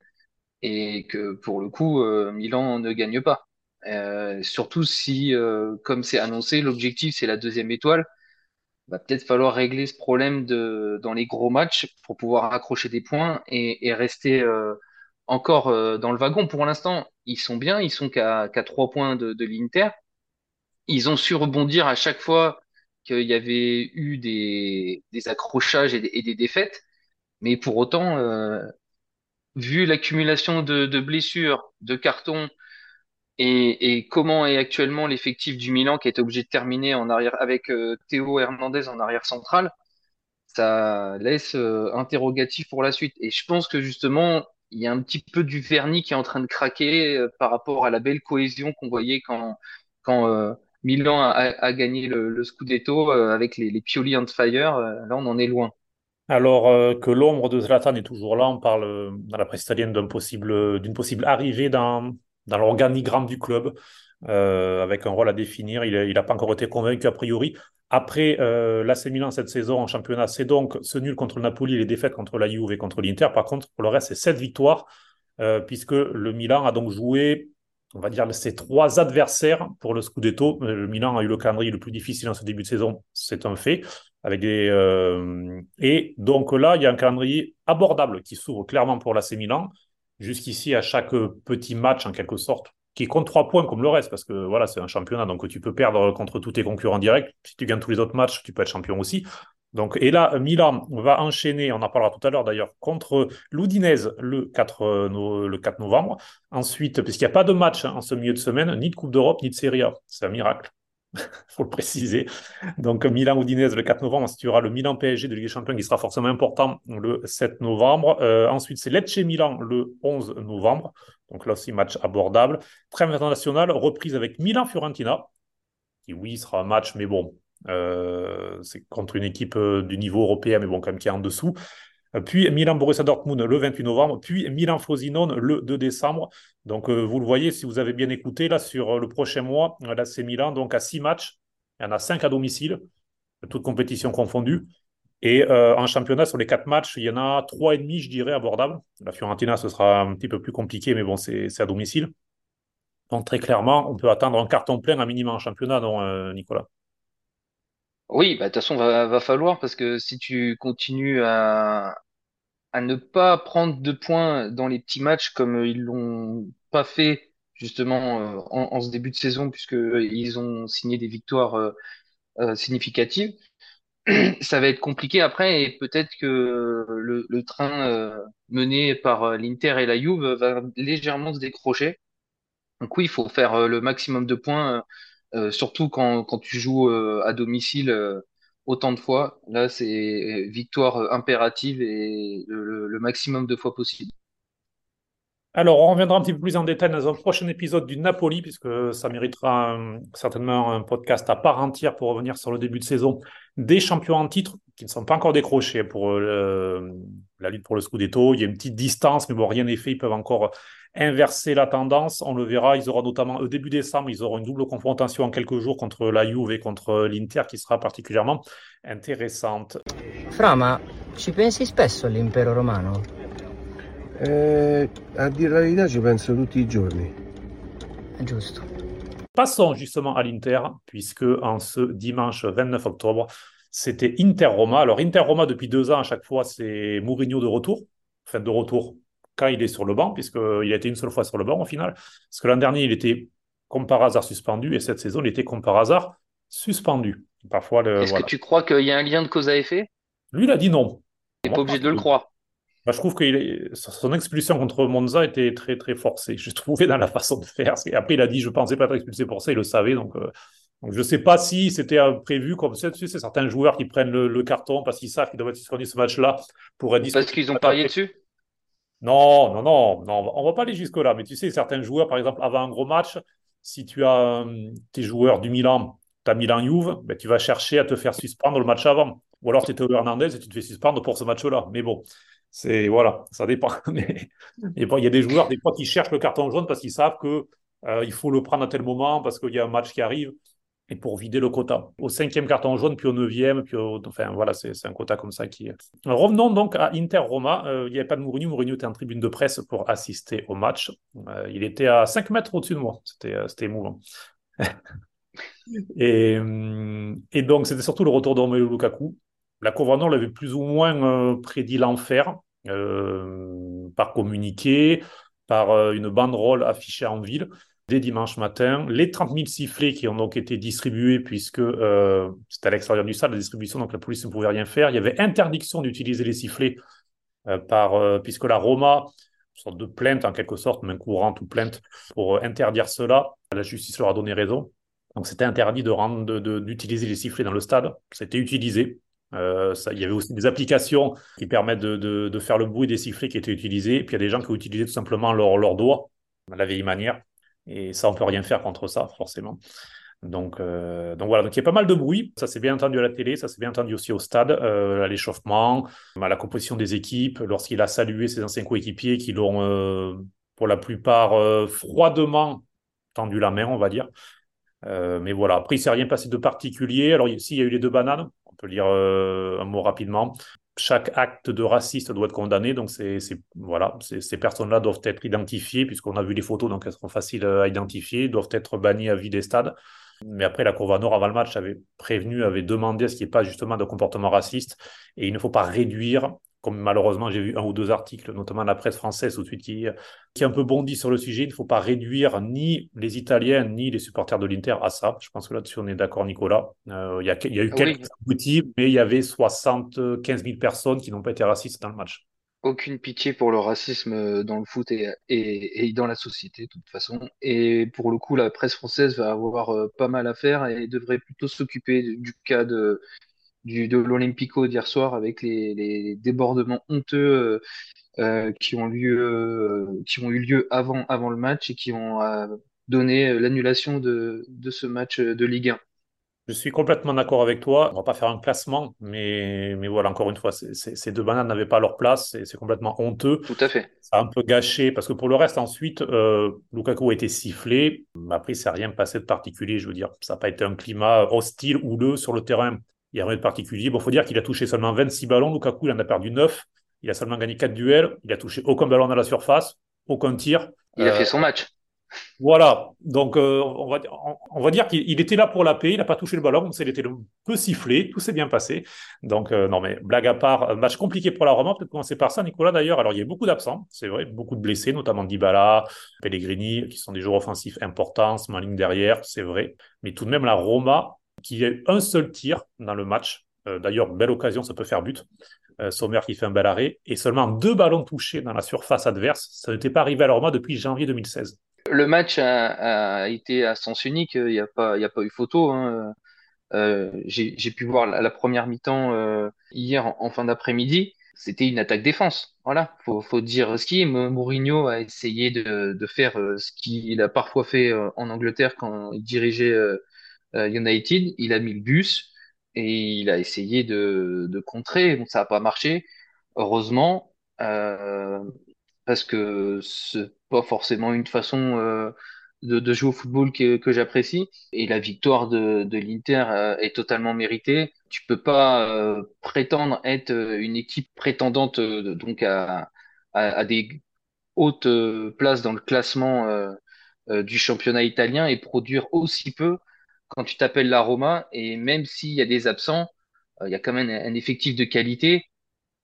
S2: et que pour le coup, euh, Milan ne gagne pas. Surtout si, comme c'est annoncé, l'objectif c'est la deuxième étoile, va peut-être falloir régler ce problème de dans les gros matchs pour pouvoir accrocher des points et, rester encore dans le wagon. Pour l'instant, ils sont bien, ils sont qu'à trois points de l'Inter. Ils ont su rebondir à chaque fois qu'il y avait eu des, accrochages et des, défaites, mais pour autant. euh, vu l'accumulation de, blessures, de cartons et, comment est actuellement l'effectif du Milan qui est obligé de terminer en arrière avec euh, Théo Hernandez en arrière central, ça laisse euh, interrogatif pour la suite. Et je pense que justement, il y a un petit peu du vernis qui est en train de craquer euh, par rapport à la belle cohésion qu'on voyait quand, quand euh, Milan a, gagné le, Scudetto avec les, les, Pioli on fire. là, on en est loin.
S1: Alors que l'ombre de Zlatan est toujours là, on parle dans la presse italienne d'une possible, arrivée dans, l'organigramme du club. Euh, avec un rôle à définir. Il n'a pas encore été convaincu a priori. Après euh, l'AC Milan cette saison en championnat, c'est donc ce nul contre Napoli les défaites contre la Juve et contre l'Inter. Par contre, pour le reste, c'est sept victoires, euh, puisque le Milan a donc joué, on va dire, ses trois adversaires pour le Scudetto. Le Milan a eu le calendrier le plus difficile en ce début de saison, c'est un fait. Des, Et donc là, il y a un calendrier abordable qui s'ouvre clairement pour l'AC Milan. Jusqu'ici, à chaque petit match, en quelque sorte, qui compte trois points comme le reste, parce que voilà, c'est un championnat, donc tu peux perdre contre tous tes concurrents directs. Si tu gagnes tous les autres matchs, tu peux être champion aussi. Donc, et là, Milan va enchaîner, on en parlera tout à l'heure d'ailleurs, contre l'Udinese le 4, euh, le 4 novembre. Ensuite, puisqu'il n'y a pas de match hein, en ce milieu de semaine, ni de Coupe d'Europe, ni de Serie A. C'est un miracle. Il <laughs> faut le préciser. Donc, Milan-Udinese le 4 novembre. Ensuite, il y aura le Milan-PSG de Ligue des Champions qui sera forcément important le 7 novembre. Euh, ensuite, c'est Lecce-Milan le 11 novembre. Donc là aussi, match abordable. Trêve international, reprise avec Milan-Fiorentina, qui oui, sera un match, mais bon, c'est contre une équipe euh, du niveau européen, mais bon, quand même qui est en dessous. Euh, puis Milan-Borussia Dortmund le 28 novembre, puis Milan-Frosinone le 2 décembre. Donc vous le voyez, si vous avez bien écouté, là, sur le prochain mois, là, c'est Milan, donc à six matchs. Il y en a cinq à domicile, toutes compétitions confondues. Et euh, en championnat, sur les quatre matchs, il y en a trois et demi, je dirais, abordables. La Fiorentina, ce sera un petit peu plus compliqué, mais bon, c'est à domicile. Donc très clairement, on peut attendre un carton plein à minimum en championnat, non, euh, Nicolas?
S2: Oui, bah, de toute façon, va, va falloir, parce que si tu continues à, à ne pas prendre de points dans les petits matchs comme ils l'ont pas fait justement euh, en, ce début de saison, puisqu'ils ont signé des victoires significatives, <clears throat> ça va être compliqué après et peut-être que le, train euh, mené par euh, l'Inter et la Juve va légèrement se décrocher. Donc oui, il faut faire euh, le maximum de points, surtout quand, tu joues à domicile autant de fois. Là, c'est victoire impérative et le maximum de fois possible.
S1: Alors, on reviendra un petit peu plus en détail dans un prochain épisode du Napoli, puisque ça méritera certainement un podcast à part entière pour revenir sur le début de saison des champions en titre, qui ne sont pas encore décrochés pour euh, la lutte pour le Scudetto. Il y a une petite distance, mais bon, rien n'est fait. Ils peuvent encore inverser la tendance. On le verra. Ils auront notamment, au début décembre, ils auront une double confrontation en quelques jours contre la Juve et contre l'Inter, qui sera particulièrement intéressante.
S4: Fra, ma ci pensi spesso all'impero romano?
S5: Eh, a dire la verità ci penso tutti i giorni.
S4: Giusto.
S1: Passons justement à l'Inter, puisque en ce dimanche 29 octobre, c'était Inter-Roma. Alors Inter-Roma, depuis deux ans, à chaque fois, c'est Mourinho de retour. Enfin, de retour quand il est sur le banc, puisqu'il a été une seule fois sur le banc au final. Parce que l'an dernier, il était comme par hasard suspendu, et cette saison, il était comme par hasard suspendu.
S2: Parfois, Est-ce que tu crois qu'il y a un lien de cause à effet?
S1: Lui, il a dit non.
S2: Tu n'es pas obligé de le croire.
S1: Bah, je trouve que son expulsion contre Monza était très très forcée. Je trouvais dans la façon de faire. Et après, il a dit je pensais pas être expulsé pour ça, il le savait. Donc, euh, donc je ne sais pas si c'était prévu comme ça. Tu sais, c'est certains joueurs qui prennent le, carton parce qu'ils savent qu'ils doivent être suspendus ce match-là pour
S2: être Parce qu'ils ont parié dessus?
S1: Non, non, non, non, on va pas aller jusque-là. Mais tu sais, certains joueurs, par exemple, avant un gros match, si tu as euh, tes joueurs du Milan, tu as Milan-Juve, ben, tu vas chercher à te faire suspendre le match avant. Ou alors tu es Hernandez et tu te fais suspendre pour ce match-là. Mais bon, c'est voilà, ça dépend. <laughs> Mais, il y a des joueurs des fois qui cherchent le carton jaune parce qu'ils savent que euh, il faut le prendre à tel moment parce qu'il y a un match qui arrive et pour vider le quota. Au cinquième carton jaune, puis au neuvième, puis enfin voilà, c'est un quota comme ça qui. Revenons donc à Inter Roma. Euh, il n'y avait pas de Mourinho. Mourinho était en tribune de presse pour assister au match. Euh, il était à 5 mètres au-dessus de moi. C'était c'était émouvant. <laughs> et, et donc c'était surtout le retour d'Omelu Lukaku la Cour l'avait plus ou moins euh, prédit l'enfer euh, par communiqué, par euh, une banderole affichée en ville dès dimanche matin. Les 30 000 sifflets qui ont donc été distribués, puisque c'était à l'extérieur du stade, la distribution, donc la police ne pouvait rien faire. Il y avait interdiction d'utiliser les sifflets, par, puisque la Roma, une sorte de plainte en quelque sorte, main courante ou plainte, pour interdire cela. La justice leur a donné raison. Donc c'était interdit d'utiliser de, les sifflets dans le stade. C'était utilisé. Euh, il y avait aussi des applications qui permettent de, de, faire le bruit des sifflets qui étaient utilisés. Et puis il y a des gens qui utilisé tout simplement leurs leur doigts, la vieille manière. Et ça, on peut rien faire contre ça, forcément. Donc, euh, donc voilà, donc il y a pas mal de bruit. Ça s'est bien entendu à la télé, ça s'est bien entendu aussi au stade, euh, à l'échauffement, à la composition des équipes, lorsqu'il a salué ses anciens coéquipiers qui l'ont, euh, pour la plupart, froidement tendu la main, on va dire. mais voilà, après, il ne s'est rien passé de particulier. Alors, s'il y a eu les deux bananes, on peut lire un mot rapidement chaque acte de raciste doit être condamné. Donc, voilà, ces personnes-là doivent être identifiées, puisqu'on a vu les photos, donc elles seront faciles à identifier, doivent être bannies à vie des stades. Mais après, la Cour Nord, avant le match, avait prévenu, avait demandé à ce qu'il n'y ait pas justement de comportement raciste. Et il ne faut pas réduire comme malheureusement j'ai vu un ou deux articles, notamment la presse française tout de suite, qui, qui un peu bondi sur le sujet. Il ne faut pas réduire ni les Italiens ni les supporters de l'Inter à ça. Je pense que là-dessus, on est d'accord, Nicolas. Euh, il, y a, il y, a, eu ah quelques oui. mais il y avait 75 000 personnes qui n'ont pas été racistes dans le match.
S2: Aucune pitié pour le racisme dans le foot et, et, et, dans la société, de toute façon. Et pour le coup, la presse française va avoir euh, pas mal à faire et devrait plutôt s'occuper du cas de du, de l'Olympico d'hier soir avec les, les débordements honteux euh, euh qui ont lieu, euh, qui ont eu lieu avant, avant le match et qui ont donné l'annulation de, de ce match de Ligue 1.
S1: Je suis complètement d'accord avec toi. On va pas faire un classement, mais, mais voilà, encore une fois, ces deux bananes n'avaient pas leur place. C'est complètement honteux.
S2: Tout à fait.
S1: Ça a un peu gâché parce que pour le reste, ensuite, euh, Lukaku a été sifflé. Après, ça n'a rien passé de particulier. Je veux dire, ça n'a pas été un climat hostile, ou houleux sur le terrain. Il n'y a rien de particulier. Bon, il faut dire qu'il a touché seulement 26 ballons. Lukaku, il en a perdu 9. Il a seulement gagné 4 duels. Il a touché aucun ballon dans la surface, aucun tir.
S2: Il a fait son match.
S1: Voilà. Donc, euh, on, va, on, va dire qu'il était là pour la paix. Il n'a pas touché le ballon. Il était un peu sifflé. Tout s'est bien passé. Donc, euh, non, mais blague à part, match compliqué pour la Roma. Peut-être commencer par ça, Nicolas, d'ailleurs. Alors, il y a beaucoup d'absents. C'est vrai. Beaucoup de blessés, notamment Dybala, Pellegrini, qui sont des joueurs offensifs importants. Ma ligne derrière, c'est vrai. Mais tout de même, la Roma qu'il y ait un seul tir dans le match. Euh, d'ailleurs, belle occasion, ça peut faire but. Euh, Sommer qui fait un bel arrêt. Et seulement deux ballons touchés dans la surface adverse. Ça n'était pas arrivé à la Roma depuis janvier 2016.
S2: Le match a, été à sens unique. Il n'y a, pas, eu photo. Hein. Euh, j'ai pu voir la, première mi-temps hier en, fin d'après-midi. C'était une attaque défense. Voilà, faut, dire ce qui est. Mourinho a essayé de, faire ce qu'il a parfois fait en Angleterre quand il dirigeait United, il a mis le bus et il a essayé de, contrer. Bon, ça n'a pas marché, heureusement, euh, parce que c'est pas forcément une façon euh, de, jouer au football que, j'apprécie. Et la victoire de, l'Inter euh, est totalement méritée. Tu peux pas euh, prétendre être une équipe prétendante donc à, des hautes places dans le classement du championnat italien et produire aussi peu quand tu t'appelles la Roma, et même s'il y a des absents, euh, il y a quand même un, effectif de qualité.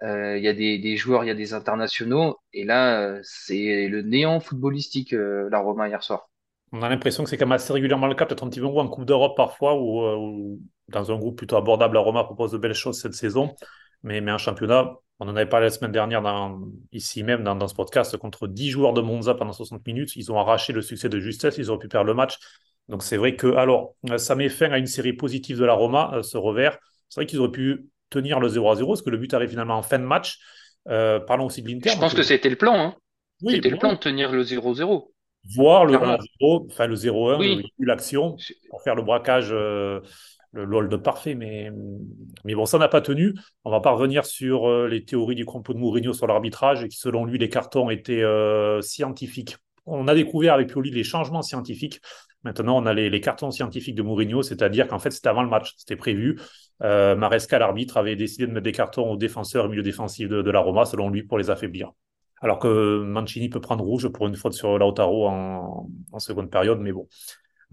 S2: Euh, il y a des, joueurs, il y a des internationaux, et là, euh, c'est le néant footballistique, la Roma, hier soir.
S1: On a l'impression que c'est quand même assez régulièrement le cas, peut-être un petit peu en Coupe d'Europe parfois, ou dans un groupe plutôt abordable, la Roma propose de belles choses cette saison. Mais, mais en championnat, on en avait parlé la semaine dernière ici même dans, dans, ce podcast contre 10 joueurs de Monza pendant 60 minutes. Ils ont arraché le succès de justesse, ils auraient pu perdre le match. Donc c'est vrai que, alors, ça met fin à une série positive de la Roma, euh, ce revers. C'est vrai qu'ils auraient pu tenir le 0 à 0, parce que le but arrive finalement en fin de match. Euh, parlons aussi de l'Inter.
S2: Je pense que c'était le plan. Hein. Oui, c'était le plan de tenir le 0-0.
S1: Voir le 1-0, enfin le 0-1, l'action, pour faire le braquage, euh, le hold parfait. Mais, mais bon, ça n'a pas tenu. On va pas revenir sur les théories du complot de Mourinho sur l'arbitrage, et qui selon lui, les cartons étaient scientifiques. On a découvert avec Pioli les changements scientifiques Maintenant, on a les, cartons scientifiques de Mourinho, c'est-à-dire qu'en fait, c'était avant le match, c'était prévu. Euh, Maresca, l'arbitre, avait décidé de mettre des cartons aux défenseurs et milieu défensif de, la Roma, selon lui, pour les affaiblir. Alors que Mancini peut prendre rouge pour une faute sur Lautaro en, en seconde période, mais bon.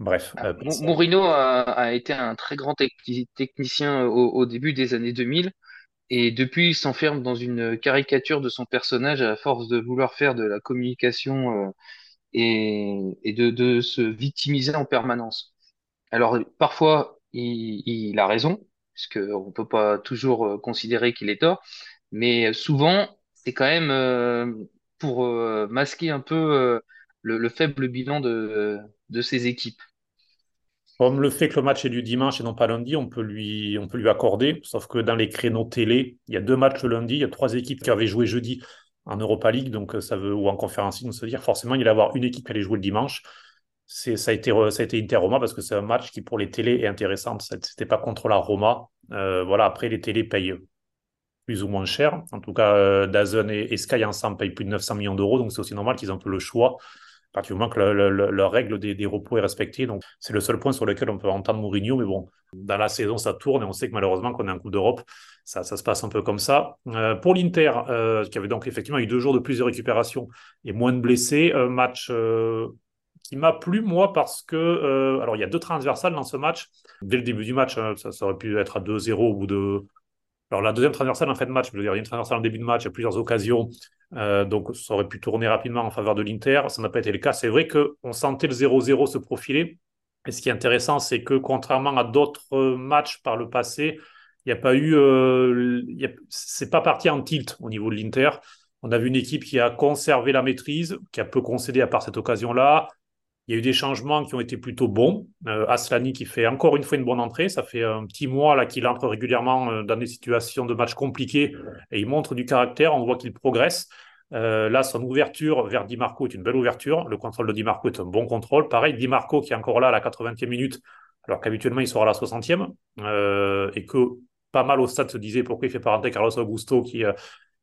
S1: Bref.
S2: Euh, Mourinho a, été un très grand technicien au, début des années 2000 et depuis il s'enferme dans une caricature de son personnage à force de vouloir faire de la communication euh, et, de, se victimiser en permanence. Alors parfois, il, a raison, puisqu'on ne peut pas toujours euh, considérer qu'il est tort, mais souvent, c'est quand même euh, pour euh, masquer un peu le, faible bilan de, de ses équipes.
S1: Comme le fait que le match est du dimanche et non pas lundi, on peut lui, on peut lui accorder. Sauf que dans les créneaux télé, il y a deux matchs le lundi, il y a trois équipes qui avaient joué jeudi en Europa League, donc euh, ça veut, ou en conférence, donc ça veut dire forcément il y avoir une équipe qui allait jouer le dimanche. c'est, ça, a été, ça a été Inter-Roma parce que c'est un match qui, pour les télés, est intéressant. C'était pas contre la Roma. voilà, après, les télés payent plus ou moins cher. En tout cas, euh, Dazen et, Sky ensemble payent plus de 900 millions d'euros, donc c'est aussi normal qu'ils aient un peu le choix, à partir du moment que leur règle des, repos est respectée. Donc c'est le seul point sur lequel on peut entendre Mourinho, mais bon, dans la saison, ça tourne et on sait que malheureusement, qu'on est en Coupe d'Europe, ça, ça, se passe un peu comme ça. Euh, pour l'Inter, euh, qui avait donc effectivement eu deux jours de plus de récupération et moins de blessés, un match qui m'a plu, moi, parce que, alors il y a deux transversales dans ce match. Dès le début du match, hein, ça, aurait pu être à 2-0 au bout de alors, la deuxième transversale en fin de match, je veux dire, une transversale en début de match, il y a plusieurs occasions, euh, donc ça aurait pu tourner rapidement en faveur de l'Inter. Ça n'a pas été le cas. C'est vrai qu'on sentait le 0-0 se profiler. Et ce qui est intéressant, c'est que contrairement à d'autres matchs par le passé, il n'y a pas eu. Euh, c'est pas parti en tilt au niveau de l'Inter. On a vu une équipe qui a conservé la maîtrise, qui a peu concédé à part cette occasion-là, il y a eu des changements qui ont été plutôt bons. Euh, Aslani qui fait encore une fois une bonne entrée. Ça fait un petit mois qu'il entre régulièrement euh, dans des situations de matchs compliqués et il montre du caractère. On voit qu'il progresse. Euh, là, son ouverture vers Di Marco est une belle ouverture. Le contrôle de Di Marco est un bon contrôle. Pareil, Di Marco qui est encore là à la 80e minute, alors qu'habituellement il sera à la 60e et que pas mal au stade se disait pourquoi il fait pas rentrer Carlos Augusto qui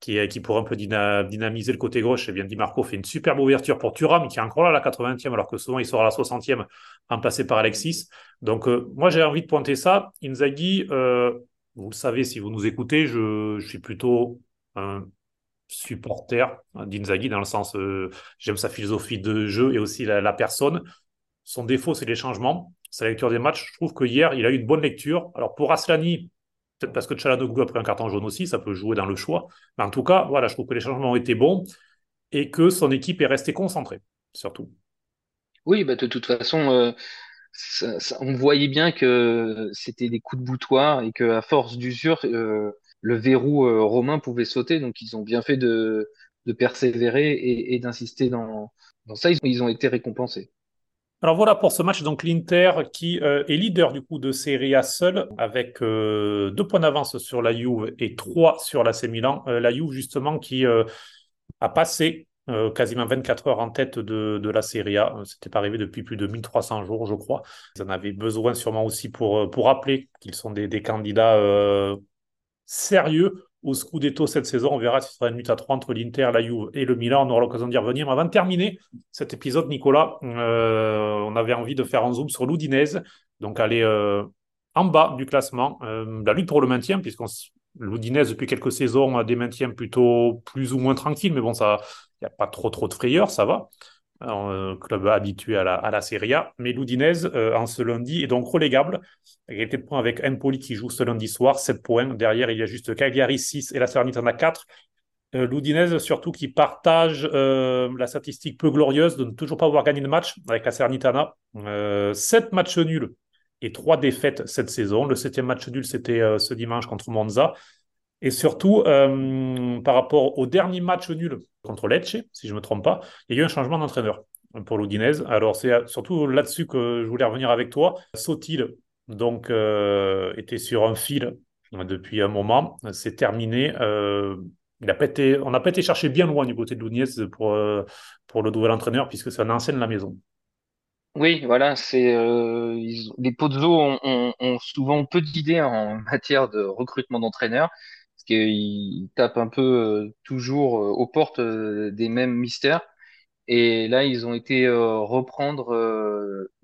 S1: qui, qui pourrait un peu dynamiser le côté gauche. Et bien, Di Marco fait une superbe ouverture pour Thuram, qui est encore là à la 80e, alors que souvent il sera à la 60e, remplacé par Alexis. Donc, euh, moi, j'ai envie de pointer ça. Inzaghi, euh, vous le savez si vous nous écoutez, je, suis plutôt un supporter d'Inzaghi, dans le sens, euh, j'aime sa philosophie de jeu et aussi la, la personne. Son défaut, c'est les changements, sa lecture des matchs. Je trouve que hier, il a eu une bonne lecture. Alors, pour Aslani, Peut-être parce que Chalanoglu a pris un carton jaune aussi, ça peut jouer dans le choix. Mais en tout cas, voilà, je trouve que les changements ont été bons et que son équipe est restée concentrée, surtout.
S2: Oui, bah de toute façon, euh, on voyait bien que c'était des coups de boutoir et qu'à force d'usure, euh, le verrou euh, romain pouvait sauter. Donc, ils ont bien fait de, persévérer et, d'insister dans, ça. ils ont été récompensés.
S1: Alors voilà pour ce match, donc l'Inter qui euh, est leader du coup de Serie A seul avec euh, deux points d'avance sur la Juve et trois sur l'AC Milan. Euh, la Juve justement qui a passé quasiment 24 heures en tête de, la Serie A. C'était pas arrivé depuis plus de 1300 jours, je crois. Ils en avaient besoin sûrement aussi pour, rappeler qu'ils sont des candidats sérieux au Scudetto cette saison. On verra si ce sera une lutte à trois entre l'Inter, la Juve et le Milan. On aura l'occasion d'y revenir. Mais avant de terminer cet épisode, Nicolas, euh, on avait envie de faire un zoom sur l'Udinese. Donc aller euh, en bas du classement. Euh, la lutte pour le maintien, puisqu'on l'Udinese, depuis quelques saisons, a des maintiens plutôt plus ou moins tranquilles. Mais bon, il n'y a pas trop, trop de frayeur, ça va. Un club habitué à la, Serie A. Mais l'Udinese, en ce lundi, est donc relégable. Égalité de points avec Empoli qui joue ce lundi soir, 7 points. Derrière, il y a juste Cagliari 6 et la Salernitana 4. Euh, surtout, qui partage euh, la statistique peu glorieuse de ne toujours pas avoir gagné de match avec la Salernitana. Euh, 7 matchs nuls et 3 défaites cette saison. Le septième match nul, c'était euh, ce dimanche contre Monza. Et surtout, euh, par rapport au dernier match nul contre Lecce, si je ne me trompe pas, il y a eu un changement d'entraîneur pour l'Udinese. Alors, c'est surtout là-dessus que je voulais revenir avec toi. Sautil donc euh, était sur un fil depuis un moment. C'est terminé. Euh, il a on n'a pas été chercher bien loin du côté de l'Udinese pour, pour le nouvel entraîneur, puisque ancien de la maison.
S2: Oui, voilà, c'est les Pozzo ont, ont souvent peu d'idées en <laughs> matière de recrutement d'entraîneurs parce qu'ils tapent un peu euh, toujours euh, aux portes euh, des mêmes mystères. Et là, ils ont été reprendre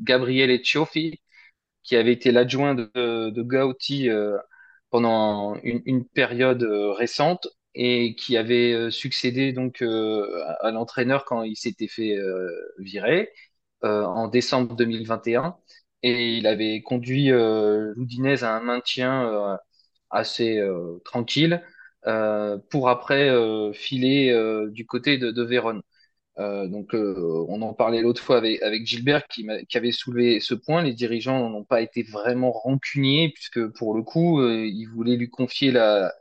S2: Gabriel Etchiofi, qui avait été l'adjoint de, de Gauti pendant une, une, période récente et qui avait succédé donc à l'entraîneur quand il s'était fait virer en décembre 2021 et il avait conduit euh, l'Oudinez à un maintien assez euh, tranquille euh, pour après euh, filer du côté de, de Vérone. donc, on en parlait l'autre fois avec, Gilbert qui, avait soulevé ce point. Les dirigeants n'ont pas été vraiment rancuniers puisque pour le coup, ils voulaient lui confier la,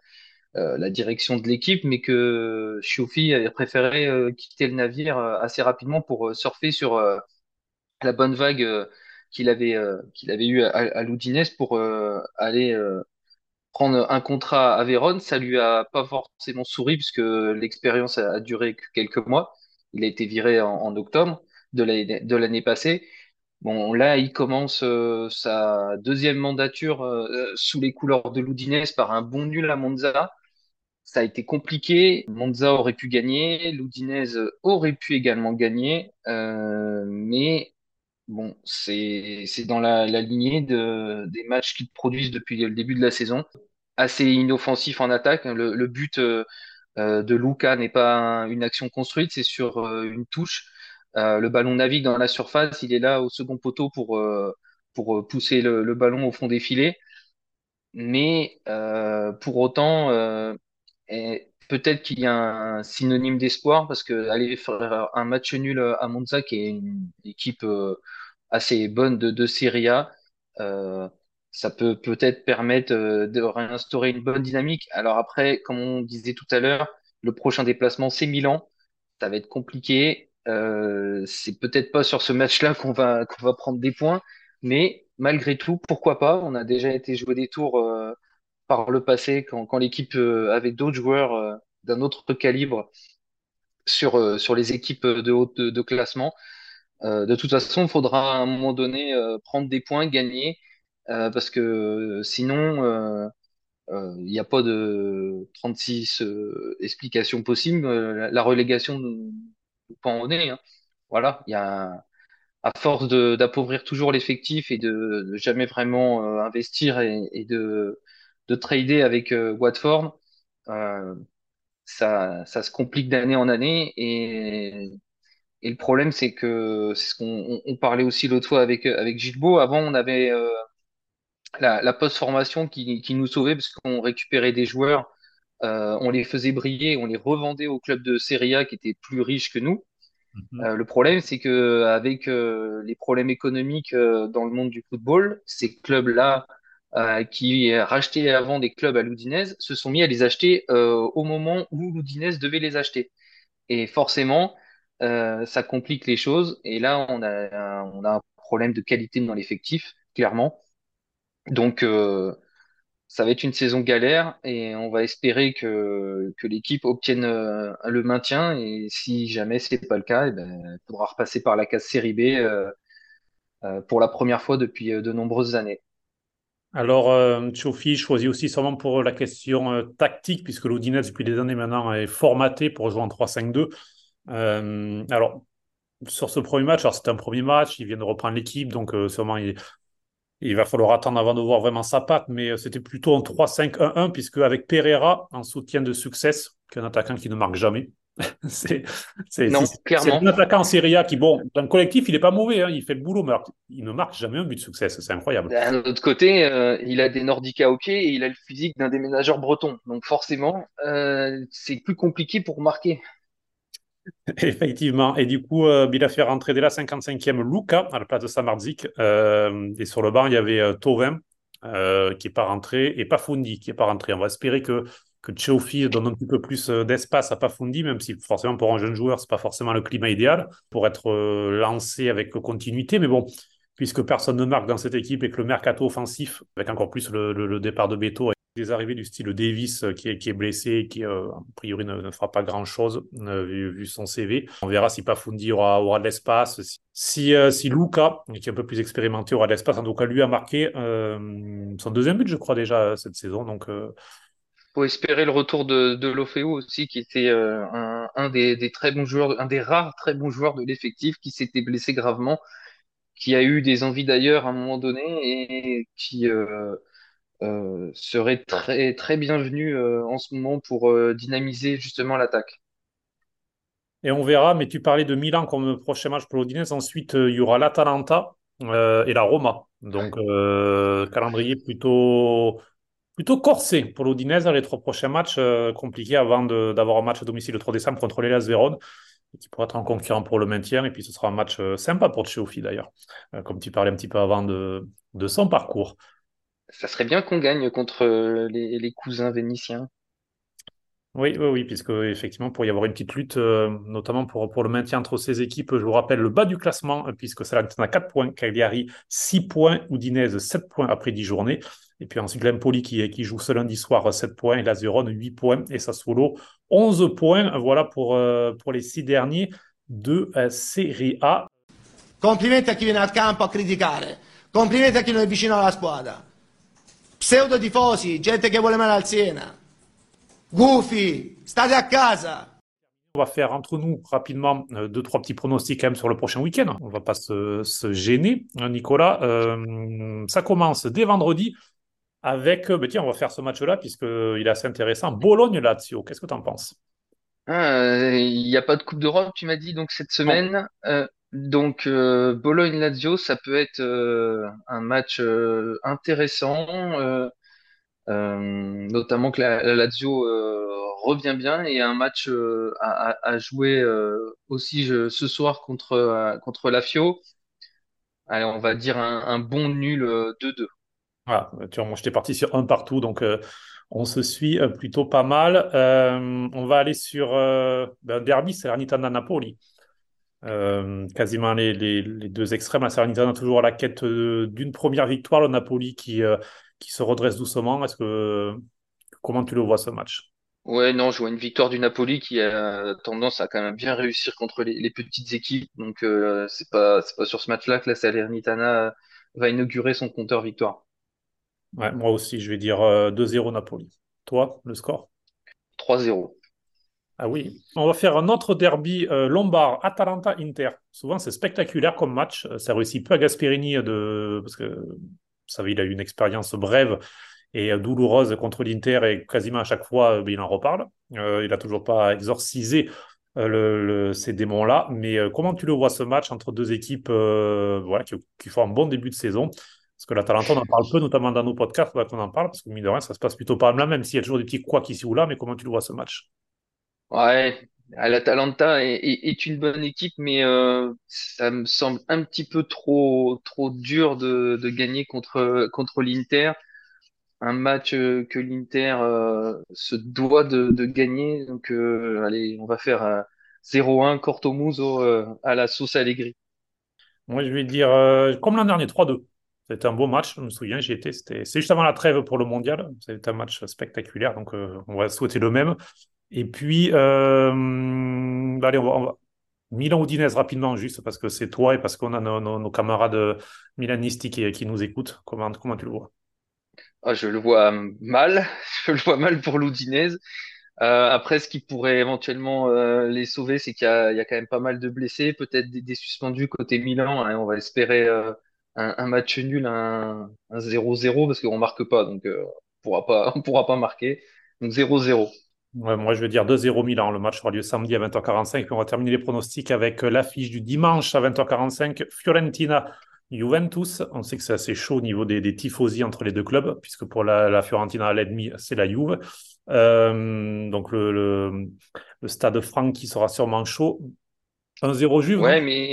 S2: direction de l'équipe, mais que Chiofi avait préféré quitter le navire assez rapidement pour surfer sur la bonne vague qu'il avait, qu'il avait eu à, à l'Oudinès pour aller prendre un contrat à Vérone, ça lui a pas forcément souri puisque l'expérience a, duré que quelques mois. Il a été viré en, octobre de l'année passée. Bon, là, il commence euh, sa deuxième mandature euh, sous les couleurs de l'Udinese par un bon nul à Monza. Ça a été compliqué. Monza aurait pu gagner, l'Udinese aurait pu également gagner, euh, mais bon, c'est dans la, lignée de, des matchs qu'ils produisent depuis le début de la saison. Assez inoffensif en attaque. Le, but euh, euh, de Luca n'est pas un- une action construite, c'est sur euh, une touche. Le ballon navigue dans la surface, il est là au second poteau pour, pour pousser le, ballon au fond des filets. Mais pour autant, peut-être qu'il y a un synonyme d'espoir parce que aller faire un match nul à Monza, qui est une équipe euh, assez bonne de, de Serie A, euh, ça peut peut-être permettre euh, de réinstaurer une bonne dynamique. Alors après, comme on disait tout à l'heure, le prochain déplacement, c'est Milan. Ça va être compliqué. Euh, c'est peut-être pas sur ce match-là qu'on va qu'on va prendre des points, mais malgré tout, pourquoi pas? On a déjà été jouer des tours. euh, par le passé, quand, quand l'équipe euh, avait d'autres joueurs euh, d'un autre calibre sur, euh, sur les équipes de haut de, classement. De toute façon, il faudra à un moment donné prendre des points, gagner, parce que sinon, il n'y a pas de 36 euh, explications possibles. La, la relégation nous, pend au nez. hein. Voilà, il y a, à force d'appauvrir toujours l'effectif et de, de jamais vraiment investir et, et de, de trader avec euh, Watford, euh, ça, ça se complique d'année en année. Et, et le problème, c'est que c'est ce qu'on on, on parlait aussi l'autre fois avec, avec Gilbo. Avant, on avait euh, la, la post-formation qui, qui nous sauvait parce qu'on récupérait des joueurs, euh, on les faisait briller, on les revendait au club de Serie A qui était plus riche que nous.
S1: Mhm.
S2: Euh, le problème, c'est que avec euh, les problèmes économiques euh, dans le monde du football, ces clubs-là euh, qui rachetaient avant des clubs à l'Udinese se sont mis à les acheter euh, au moment où l'Udinese devait les acheter. Et forcément, euh, ça complique les choses. Et là, on a, on a un problème de qualité dans l'effectif, clairement. Donc, euh, ça va être une saison galère et on va espérer que, que l'équipe obtienne euh, le maintien. Et si jamais c'est pas le cas, eh ben, il faudra repasser par la case série B pour la première fois depuis de nombreuses années.
S1: Alors, euh, choisit aussi sûrement pour la question euh, tactique, puisque l'Odinez, depuis des années maintenant, est formaté pour jouer en 3-5-2. Euh, alors, sur ce premier match, alors c'était un premier match, il vient de reprendre l'équipe, donc euh, sûrement il, il va falloir attendre avant de voir vraiment sa patte, mais c'était plutôt en 3-5-1-1, puisque avec Pereira en soutien de succès, qui est un attaquant qui ne marque jamais. <laughs> c'est un attaquant en Serie A qui, bon, dans le collectif, il n'est pas mauvais, hein, il fait le boulot, mais il ne marque jamais un but de succès, c'est incroyable.
S2: D'un autre côté, euh, il a des Nordica au pied et il a le physique d'un déménageur breton. Donc forcément, euh, c'est plus compliqué pour marquer. <laughs>
S1: Effectivement. Et du coup, euh, il a fait rentrer dès la 55e Luca à la place de Samardzic. Et sur le banc, il y avait euh, qui n'est pas rentré et Pafundi qui n'est pas rentré. On va espérer que, que Tcheofi donne un petit peu plus euh, d'espace à Pafundi, même si forcément pour un jeune joueur, c'est pas forcément le climat idéal pour être euh, lancé avec continuité. Mais bon, puisque personne ne marque dans cette équipe et que le mercato offensif, avec encore plus le, départ de Beto, des arrivées du style Davis euh, qui est, blessé, qui a priori ne, fera pas grand-chose vu, son CV. On verra si Pafundi aura, aura de l'espace, si, si, si Luca, qui est un peu plus expérimenté, aura de l'espace. En tout cas, lui a marqué son deuxième but, je crois, déjà cette saison. Donc,
S2: Faut espérer le retour de, de Lofeo aussi, qui était euh, un, des, très bons joueurs, un des rares très bons joueurs de l'effectif, qui s'était blessé gravement, qui a eu des envies d'ailleurs à un moment donné et qui euh, euh, serait très très bienvenu en ce moment pour dynamiser justement l'attaque.
S1: et on verra. Mais tu parlais de Milan comme prochain match pour l'Odinese. Ensuite, il y aura l'Atalanta et la Roma. Donc, calendrier plutôt Plutôt corsé pour l'Udinese, les trois prochains matchs euh, compliqués avant d'avoir un match à domicile le 3 décembre contre l'Hellas Vérone, qui pourrait être un concurrent pour le maintien. Et puis ce sera un match euh, sympa pour Tcheofi d'ailleurs, euh, comme tu parlais un petit peu avant de, de son parcours.
S2: Ça serait bien qu'on gagne contre les, les cousins vénitiens.
S1: Oui, oui, oui, puisque effectivement, pour y avoir une petite lutte, notamment pour, pour le maintien entre ces équipes, je vous rappelle le bas du classement, puisque Salernitana a 4 points, Cagliari 6 points, Udinese 7 points après 10 journées. Et puis ensuite, l'Empoli qui, qui joue ce lundi soir 7 points, et la Vérone 8 points, et Sassuolo 11 points. Voilà pour, euh, pour les 6 derniers de euh, Serie A.
S6: Complimenti a chi viene al campo a criticare. Complimenti a chi non è vicino alla squadra. Pseudo tifosi, gente che vuole male al Siena. Gufi, state a casa.
S1: On va faire entre nous rapidement euh, deux, trois petits pronostics quand même sur le prochain week-end. On va pas se, se gêner. Hein, Nicolas, euh, ça commence dès vendredi avec, euh, ben tiens, on va faire ce match-là puisqu'il est assez intéressant. Bologne-Lazio, qu'est-ce que tu en penses?
S2: Ah, Il n'y a pas de Coupe d'Europe, tu m'as dit, donc cette semaine. Euh, donc euh, Bologne-Lazio, ça peut être euh, un match euh, intéressant, euh, euh, notamment que la, la Lazio euh, revient bien et un match euh, à, jouer euh, aussi je- ce soir contre, euh, contre la Fio. Allez, on va dire un, un bon nul euh, 2-2.
S1: Voilà, tu vois, moi j'étais parti sur un partout, donc euh, on se suit euh, plutôt pas mal. Euh, on va aller sur ben, derby, Salernitana-Napoli. Quasiment les, deux extrêmes. La Salernitana toujours à la quête d'une première victoire, le Napoli qui, qui se redresse doucement. Est-ce que comment tu le vois ce match?
S2: Ouais, non, je vois une victoire du Napoli qui a tendance à quand même bien réussir contre les, les petites équipes. Donc, c'est pas, c'est pas sur ce match-là que la Salernitana va inaugurer son compteur victoire.
S1: Ouais, moi aussi, je vais dire euh, 2-0 Napoli. Toi, le score?
S2: 3-0.
S1: Ah oui. On va faire un autre derby euh, lombard, Atalanta-Inter. Souvent, c'est spectaculaire comme match. Euh, Ça réussit peu à Gasperini de... parce que vous savez, il a eu une expérience brève et euh, douloureuse contre l'Inter et quasiment à chaque fois, euh, il en reparle. Euh, il n'a toujours pas exorcisé euh, le- le- ces démons-là. Mais euh, comment tu le vois ce match entre deux équipes euh, voilà, qui, qui font un bon début de saison? Parce que l'Atalanta, on en parle peu, notamment dans nos podcasts, faudra qu'on en parle, parce que mine de rien, ça se passe plutôt pas mal, même s'il y a toujours des petits couacs ici ou là. Mais comment tu le vois ce match?
S2: Ouais, l'Atalanta est, est, est une bonne équipe, mais euh, ça me semble un petit peu trop, trop dur de, de gagner contre, contre l'Inter. Un match euh, que l'Inter euh, se doit de, de gagner. Donc, euh, allez, on va faire euh, 0-1 Corto Muso euh, à la sauce Allegri.
S1: Moi, je vais dire, comme l'an dernier, 3-2. C'était un beau match, je me souviens, j'y étais. C'est juste avant la trêve pour le mondial. C'était un match spectaculaire, donc euh, on va souhaiter le même. Et puis, euh, allez, on va, on va- Milan-Udinese rapidement, juste parce que c'est toi et parce qu'on a nos, camarades milanisti qui, nous écoutent. Comment, comment tu le vois?
S2: Ah, je le vois mal, <laughs> je le vois mal pour l'Udinese. Euh, après, ce qui pourrait éventuellement euh, les sauver, c'est qu'il y a, quand même pas mal de blessés, peut-être des, suspendus côté Milan. hein. on va espérer euh, un, match nul, un, un 0-0, parce qu'on marque pas, donc euh, on <laughs> on pourra pas marquer. Donc 0-0.
S1: Ouais, moi, je vais dire 2-0 Milan. Le match aura lieu samedi à 20h45. Puis on va terminer les pronostics avec euh, l'affiche du dimanche à 20h45. Fiorentina. Juventus, on sait que c'est assez chaud au niveau des, des tifosi entre les deux clubs, puisque pour la, Fiorentina à l'ennemi, c'est la Juve. Euh, donc le, le, stade franc qui sera sûrement chaud. 1-0 Juve,
S2: Ouais, mais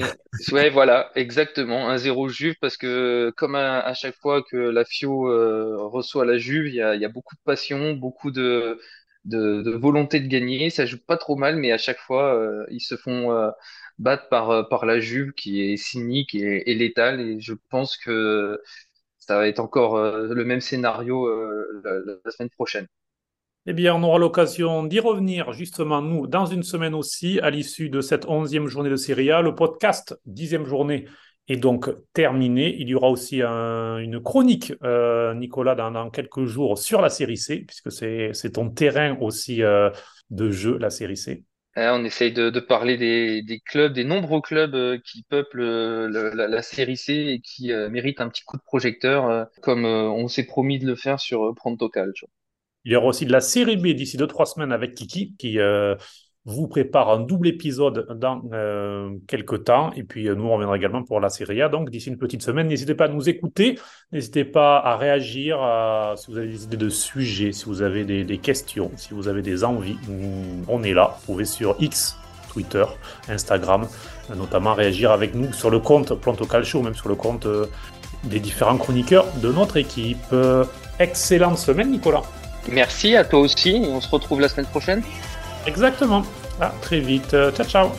S2: ouais, voilà, exactement, un 0 Juve, parce que comme à, à chaque fois que la Fio euh, reçoit la Juve, il y a, il y a beaucoup de passion, beaucoup de, de, de volonté de gagner. Ça joue pas trop mal, mais à chaque fois, euh, ils se font euh, battre par, par la Juve qui est cynique et, et létale. Et je pense que ça va être encore le même scénario euh, la, la semaine prochaine.
S1: Eh bien, on aura l'occasion d'y revenir justement, nous, dans une semaine aussi, à l'issue de cette onzième journée de Serie A. Le podcast, dixième journée, est donc terminé. Il y aura aussi un- une chronique, euh, Nicolas, dans, quelques jours sur la Série C, puisque c'est ton terrain aussi euh, de jeu, la Série C.
S2: Euh, on essaye de, parler des, clubs, des nombreux clubs qui peuplent le- la, série C et qui méritent un petit coup de projecteur, comme on s'est promis de le faire sur Pronto Calcio.
S1: Il y aura aussi de la série B d'ici deux, trois semaines avec Kiki, qui euh, vous prépare un double épisode dans euh, quelques temps. Et puis, euh, nous, on reviendra également pour la série A. Donc, d'ici une petite semaine, n'hésitez pas à nous écouter. N'hésitez pas à réagir si vous avez des idées de sujets, si vous avez des, questions, si vous avez des envies. On est là. Vous pouvez sur X, Twitter, Instagram, notamment réagir avec nous sur le compte Planto Calcio, même sur le compte des différents chroniqueurs de notre équipe. Excellente semaine, Nicolas.
S2: Merci à toi aussi on se retrouve la semaine prochaine.
S1: Exactement. À très vite. Euh, Ciao, ciao.